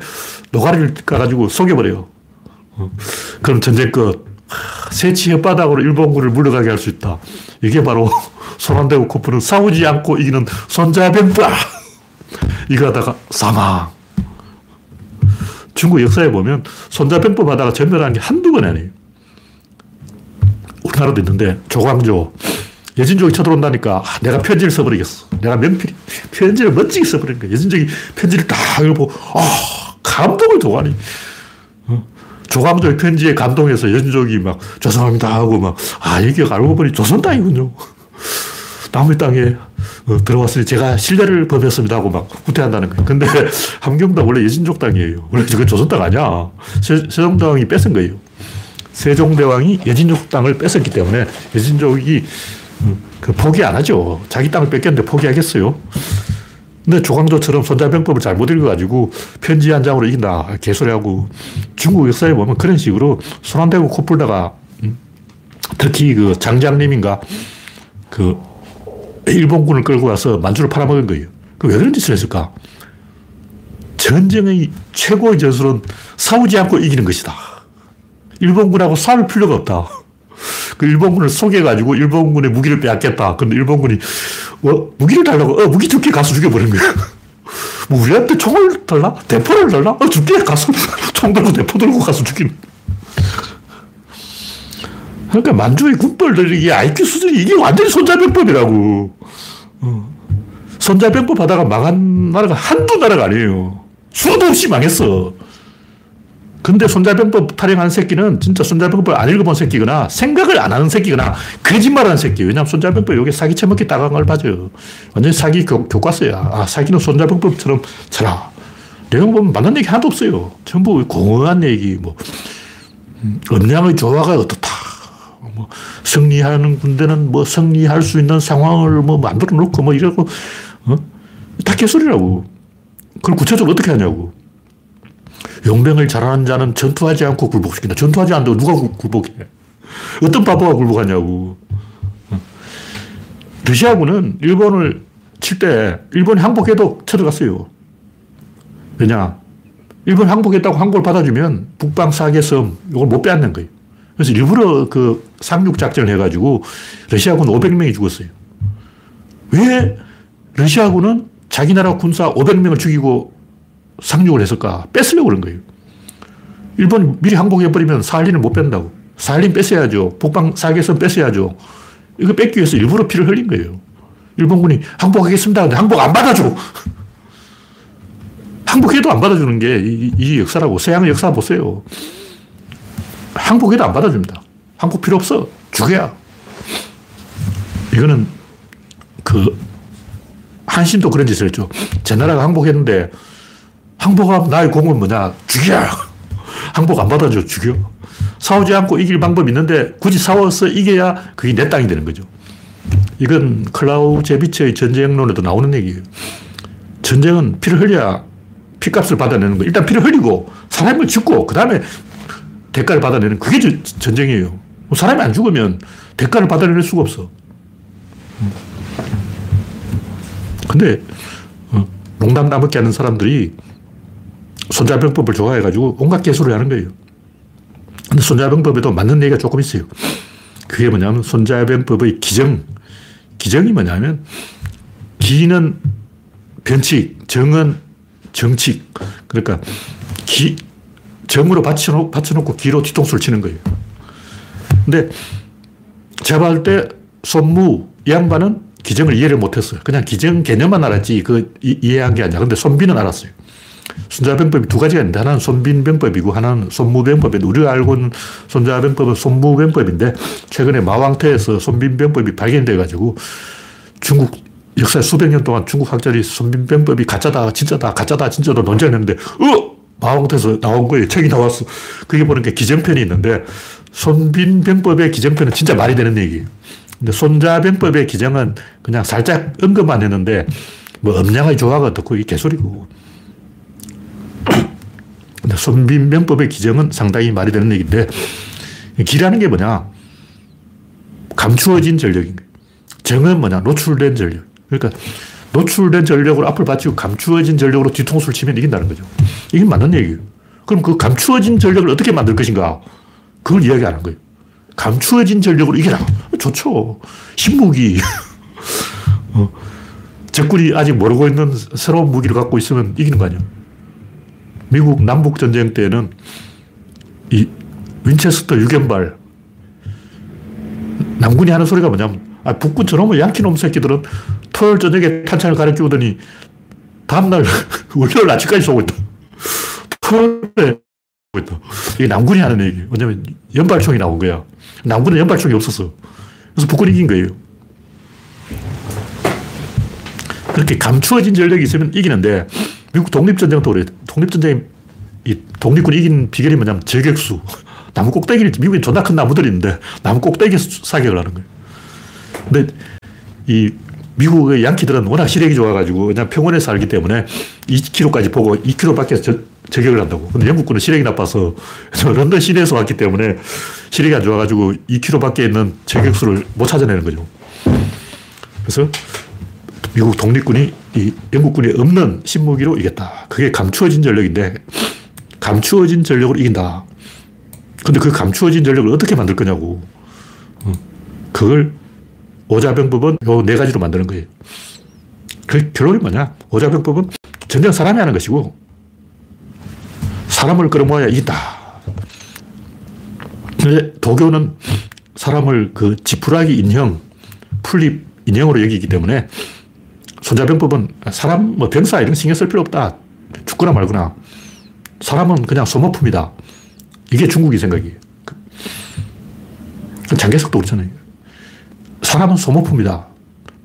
노가리를 까가지고 속여버려요. 어, 그럼 전쟁 끝. 세치 혓바닥으로 일본군을 물러가게 할 수 있다. 이게 바로 (laughs) 손 안 대고 코프는 싸우지 않고 이기는 손자병법. 이거 하다가 사망. 중국 역사에 보면 손자병법 하다가 전멸한 게 한두 번 아니에요. 우리나라도 있는데 조광조 여진족이 쳐들어온다니까 아, 내가 편지를 써버리겠어. 내가 명필 편지를 멋지게 써버린 거야. 여진족이 편지를 딱 읽고 아 감동을 도가니. 어? 조광조의 편지에 감동해서 여진족이 막 죄송합니다 하고 막아 여기 알고 보니 조선 땅이군요. 남의 땅에 어, 들어왔으니 제가 신뢰를 범했습니다 하고 막 후퇴한다는 거예요. 근데 (laughs) 함경당 원래 여진족 땅이에요. 원래 그건 조선 땅 아니야. 세, 세종대왕이 뺏은 거예요. 세종대왕이 여진족 땅을 뺏었기 때문에 여진족이 그 포기 안 하죠. 자기 땅을 뺏겼는데 포기하겠어요. 근데 조광조처럼 손자병법을 잘못 읽어가지고 편지 한 장으로 이긴다. 개소리하고 중국 역사에 보면 그런 식으로 손 안 대고 코 풀다가 음, 특히 그 장장님인가 그 일본군을 끌고 와서 만주를 팔아먹은 거예요. 그왜 그런 짓을 했을까? 전쟁의 최고의 전술은 싸우지 않고 이기는 것이다. 일본군하고 싸울 필요가 없다. 그 일본군을 속여가지고 일본군의 무기를 빼앗겠다. 근데 일본군이, 어, 무기를 달라고, 어, 무기 줄게 가서 죽여버린 거야. 뭐, 우리한테 총을 달라? 대포를 달라? 어, 줄게 가서 총 들고 대포 들고 가서 죽이는. 그러니까 만주의 군벌들 이게 IQ 수준이 이게 완전히 손자병법이라고. 어. 손자병법 하다가 망한 나라가 한두 나라가 아니에요. 수도 없이 망했어. 근데 손자병법 탈행한 새끼는 진짜 손자병법 안 읽어본 새끼거나 생각을 안 하는 새끼거나 거짓말하는 새끼. 왜냐하면 손자병법 여기 사기 처먹기 따가운 걸 봐줘요. 완전히 사기 교, 교과서야. 아, 사기는 손자병법처럼 쳐라. 내용 보면 맞는 얘기 하나도 없어요. 전부 공허한 얘기, 뭐, 음, 음량의 조화가 어떻다. 뭐, 뭐 승리하는 군대는 뭐 승리할 수 있는 상황을 뭐 만들어 놓고 뭐 이러고, 어? 다 개소리라고. 그걸 구체적으로 어떻게 하냐고. 용병을 잘하는 자는 전투하지 않고 굴복시킨다. 전투하지 않는다고 누가 굴복해? 어떤 바보가 굴복하냐고. 어? 러시아군은 일본을 칠 때 일본이 항복해도 쳐들어갔어요. 왜냐? 일본 항복했다고 항복을 받아주면 북방 사계섬 이걸 못 빼앗는 거예요. 그래서 일부러 그 상륙 작전을 해가지고 러시아군 500명이 죽었어요. 왜 러시아군은 자기 나라 군사 500명을 죽이고 상륙을 했을까? 뺏으려고 그런 거예요. 일본이 미리 항복해버리면 사할린을 못 뺀다고. 사할린 뺏어야죠. 북방 사계섬 뺏어야죠. 이거 뺏기 위해서 일부러 피를 흘린 거예요. 일본군이 항복하겠습니다. 근데 항복 안 받아줘. (laughs) 항복해도 안 받아주는 게 이, 이 역사라고. 서양의 역사 보세요. 항복해도 안 받아줍니다. 항복 필요 없어. 죽여야. 이거는 그 한신도 그런 짓을 했죠. 제 나라가 항복했는데 항복하면 나의 공은 뭐냐? 죽여! 항복 안 받아줘. 죽여. 싸우지 않고 이길 방법이 있는데 굳이 싸워서 이겨야 그게 내 땅이 되는 거죠. 이건 클라우 제비츠의 전쟁론에도 나오는 얘기예요. 전쟁은 피를 흘려야 피값을 받아내는 거. 일단 피를 흘리고 사람을 죽고 그 다음에 대가를 받아내는 그게 전쟁이에요. 사람이 안 죽으면 대가를 받아낼 수가 없어. 근데 어, 농담 따먹게 하는 사람들이 손자병법을 좋아해가지고 온갖 개소를 하는 거예요. 근데 손자병법에도 맞는 얘기가 조금 있어요. 그게 뭐냐면 손자병법의 기정. 기정이 뭐냐면 기는 변칙, 정은 정칙. 그러니까 기, 정으로 받쳐놓, 받쳐놓고 기로 뒤통수를 치는 거예요. 근데 제가 볼때 손무, 이 양반은 기정을 이해를 못했어요. 그냥 기정 개념만 알았지 그 이, 이해한 게 아니야. 근데 손비는 알았어요. 손자병법이 두 가지가 있는데 하나는 손빈병법이고 하나는 손무병법인데 우리가 알고 있는 손자병법은 손무병법인데 최근에 마왕태에서 손빈병법이 발견돼 가지고 중국 역사 수백 년 동안 중국 학자들이 손빈병법이 가짜다 진짜다 가짜다 진짜다 논쟁했는데 어 마왕태에서 나온 거예요. 책이 나왔어 그게 보는 게 기정편이 있는데 손빈병법의 기정편은 진짜 말이 되는 얘기예요. 근데 손자병법의 기정은 그냥 살짝 언급만 했는데 뭐 음양의 조화가 어떻고 이게 개소리고. (coughs) 근데 손빈병법의 기정은 상당히 말이 되는 얘기인데 기라는 게 뭐냐? 감추어진 전력인 거예요. 정은 뭐냐? 노출된 전력. 그러니까 노출된 전력으로 앞을 받치고 감추어진 전력으로 뒤통수를 치면 이긴다는 거죠 이게 맞는 얘기예요 그럼 그 감추어진 전력을 어떻게 만들 것인가 그걸 이야기하는 거예요 감추어진 전력으로 이겨라. 좋죠. 신무기. (laughs) 어, 적군이 아직 모르고 있는 새로운 무기를 갖고 있으면 이기는 거 아니야. 미국 남북전쟁 때는 이 윈체스터 유견발 남군이 하는 소리가 뭐냐면 아, 북군 저놈의 양키놈 새끼들은 토요일 저녁에 탄창을 가르치더니 다음날 (laughs) 월요일 아침까지 쏘고 있다. 토요일에 있다. 이게 남군이 하는 얘기. 왜냐면 연발총이 나온 거야. 남군은 연발총이 없었어. 그래서 북군이 이긴 거예요. 그렇게 감추어진 전력이 있으면 이기는데 미국 독립전쟁도 그래. 독립전쟁 이 독립군이 이긴 비결이 뭐냐면 저격수. (laughs) 나무 꼭대기를, 미국에 존나 큰 나무들이 있는데 나무 꼭대기 사격을 하는 거예요. 근데 이 미국의 양키들은 워낙 시력이 좋아가지고 그냥 평원에 살기 때문에 2km까지 보고 2km 밖에서 저, 저격을 한다고. 근데 영국군은 시력이 나빠서 런던 시내에서 왔기 때문에 시력이 안 좋아가지고 2km 밖에 있는 저격수를 못 찾아내는 거죠. 그래서 미국 독립군이 이 영국군이 없는 신무기로 이겼다. 그게 감추어진 전력인데 감추어진 전력으로 이긴다. 근데 그 감추어진 전력을 어떻게 만들 거냐고. 어, 그걸 오자병법은 요 네 가지로 만드는 거예요. 그 결론이 뭐냐? 오자병법은 전쟁 사람이 하는 것이고, 사람을 끌어모아야 이긴다. 근데 도교는 사람을 그 지푸라기 인형, 풀립 인형으로 여기기 때문에 손자병법은 사람, 뭐 병사 이런 신경 쓸 필요 없다. 죽거나 말거나. 사람은 그냥 소모품이다. 이게 중국이 생각이에요. 그 장개석도 그렇잖아요. 사람은 소모품이다.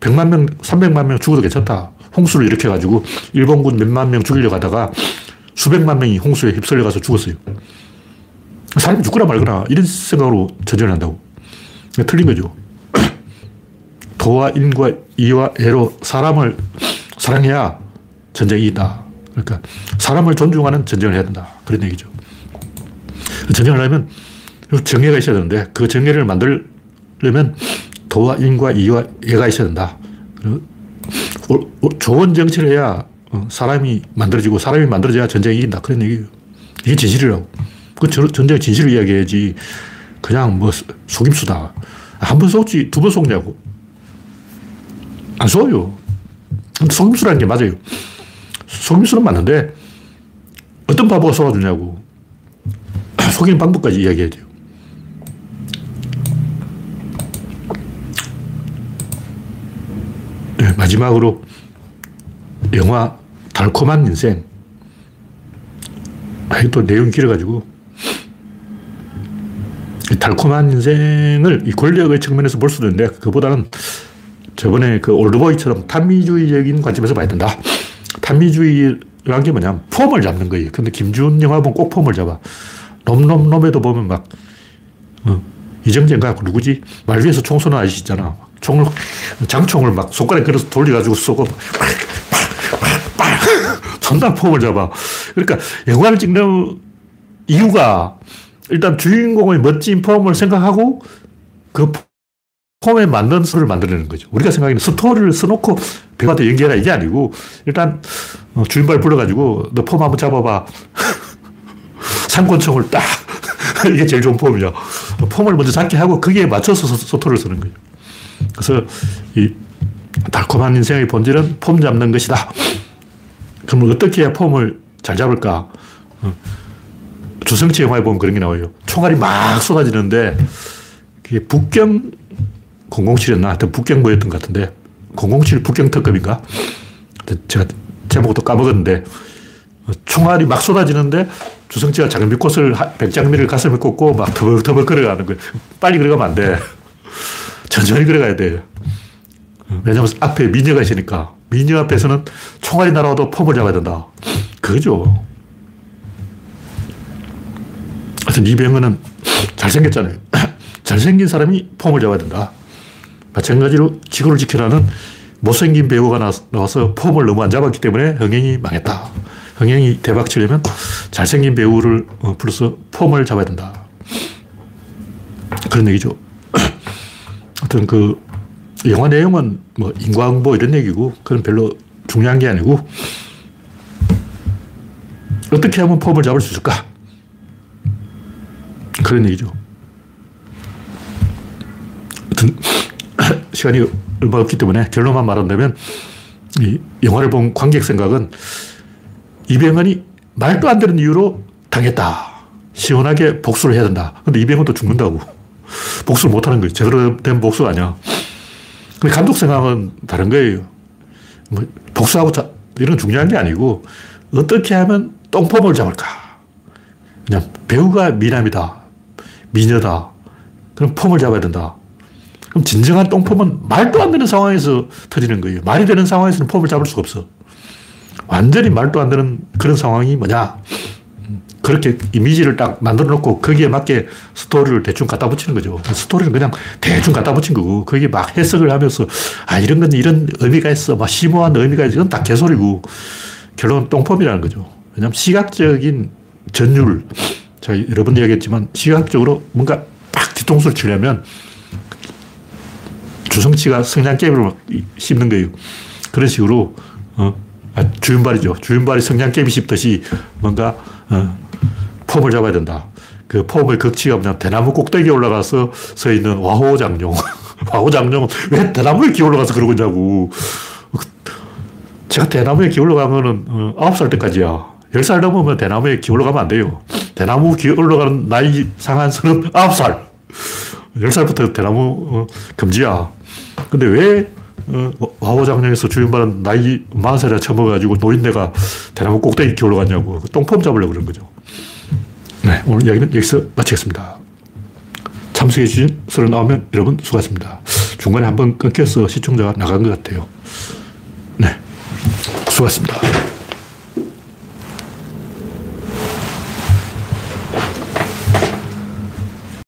100만 명, 300만 명 죽어도 괜찮다. 홍수를 일으켜가지고 일본군 몇만 명 죽이려고 하다가 수백만 명이 홍수에 휩쓸려 가서 죽었어요. 사람이 죽거나 말거나 이런 생각으로 전쟁을 한다고. 틀린 거죠. (clears throat) 도와 인과 이와 애로 사람을 사랑해야 전쟁이 있다. 그러니까 사람을 존중하는 전쟁을 해야 된다. 그런 얘기죠. 전쟁을 하려면 정예가 있어야 되는데 그 정예를 만들려면 도와 인과 이와 애가 있어야 된다. 좋은 정치를 해야 어, 사람이 만들어지고 사람이 만들어져야 전쟁이 이긴다. 그런 얘기예요. 이게 진실이라고. 그 전쟁 진실을 이야기해야지 그냥 뭐 속임수다. 한 번 속지 두 번 속냐고. 안 속어요. 속임수라는 게 맞아요. 속임수는 맞는데 어떤 바보가 속아주냐고. (clears throat) 속이는 방법까지 이야기해야 돼요. 마지막으로 영화 달콤한 인생. 아, 또 내용이 길어가지고. 달콤한 인생을 이 권력의 측면에서 볼 수도 있는데, 그보다는 저번에 그 올드보이처럼 탄미주의적인 관점에서 봐야 된다. 탄미주의란 게 뭐냐면 폼을 잡는 거예요. 근데 김준 영화 보면 꼭 폼을 잡아. 놈놈놈에도 보면 막, 어, 이정재인가? 누구지? 말 위에서 총 쏘는 아저씨 있잖아. 총을, 장총을 막 손가락에 걸어서 돌려가지고 쏘고, 존나 폼을 잡아. 그러니까 영화를 찍는 이유가 일단 주인공의 멋진 폼을 생각하고 그 폼에 맞는 스토리를 만들어내는 거죠. 우리가 생각하기는 스토리를 써놓고 배우한테 연기해라 이게 아니고 일단 어, 주인발 불러가지고 너 폼 한번 잡아봐. (laughs) 상권총을 딱 (laughs) 이게 제일 좋은 폼이죠. 폼을 먼저 잡게 하고 거기에 맞춰서 스토리를 쓰는 거예요. 그래서 이 달콤한 인생의 본질은 폼 잡는 것이다. 그럼 어떻게 폼을 잘 잡을까? 어. 주성치 영화에 보면 그런 게 나와요. 총알이 막 쏟아지는데 그게 북경 007이었나? 하여튼 북경 뭐였던 것 같은데 007 북경 특급인가? 제가 제목도 을 까먹었는데 총알이 막 쏟아지는데 주성치가 장미꽃을 백장미를 가슴에 꽂고 막 터벅터벅 걸어가는 거예요. 빨리 걸어가면 안 돼. 천천히 걸어가야 돼. 왜냐면 앞에 미녀가 있으니까. 미녀 앞에서는 총알이 날아와도 폼을 잡아야 된다. 그거죠. 하여튼 이병헌은 잘생겼잖아요. (clears throat) 잘생긴 사람이 폼을 잡아야 된다. 마찬가지로 지구를 지켜라는 못생긴 배우가 나와서 폼을 너무 안 잡았기 때문에 흥행이 망했다. 흥행이 대박 치려면 잘생긴 배우를 어, 불러서 폼을 잡아야 된다. 그런 얘기죠. 하여튼 그 영화 내용은 뭐 인과응보 이런 얘기고 그건 별로 중요한 게 아니고 어떻게 하면 폼을 잡을 수 있을까? 그런 얘기죠. 하여튼 (coughs) 시간이 얼마 없기 때문에 결론만 말한다면 이 영화를 본 관객 생각은 이병헌이 말도 안 되는 이유로 당했다. 시원하게 복수를 해야 된다. 근데 이병헌도 죽는다고. 복수를 못 하는 거예요. 제대로 된 복수가 아니야. 근데 감독 생각은 다른 거예요. 뭐 복수하고 자, 이런 중요한 게 아니고 어떻게 하면 똥폼을 잡을까. 그냥 배우가 미남이다. 미녀다. 그럼 폼을 잡아야 된다. 그럼 진정한 똥폼은 말도 안 되는 상황에서 터지는 거예요. 말이 되는 상황에서는 폼을 잡을 수가 없어. 완전히 말도 안 되는 그런 상황이 뭐냐. 그렇게 이미지를 딱 만들어 놓고 거기에 맞게 스토리를 대충 갖다 붙이는 거죠. 스토리는 그냥 대충 갖다 붙인 거고 거기에 막 해석을 하면서 아, 이런 건 이런 의미가 있어. 막 심오한 의미가 있어. 이건 다 개소리고 결론 똥폼이라는 거죠. 왜냐하면 시각적인 전율. 제가 여러 번 이야기했지만 시각적으로 뭔가 팍 뒤통수를 치려면 주성치가 성냥개비를 씹는 거예요. 그런 식으로, 어, 아, 주윤발이죠. 주윤발이 성냥개비 씹듯이 뭔가, 어, 폼을 잡아야 된다. 그 폼의 극치가 뭐냐 대나무 꼭대기에 올라가서 서 있는 와호장룡. (laughs) 와호장룡은 왜 대나무에 기어 올라가서 그러고 있냐고. 제가 대나무에 기어 올라간 거는 어, 9살 때까지야. 10살 넘으면 대나무에 기어 올라가면 안 돼요. 대나무 기어 올라가는 나이 상한선은 9살. 10살부터 대나무 어, 금지야. 근데 왜 어, 와호장령에서 주인발은 나이 40살이나 처먹어가지고 노인네가 대나무 꼭대기. 그 똥폼 잡으려고 그런 거죠. 네, 오늘 이야기는 여기서 마치겠습니다. 참석해 주신 39명 여러분 수고하셨습니다. 중간에 한번 끊겨서 시청자가 나간 것 같아요. 네, 수고하셨습니다.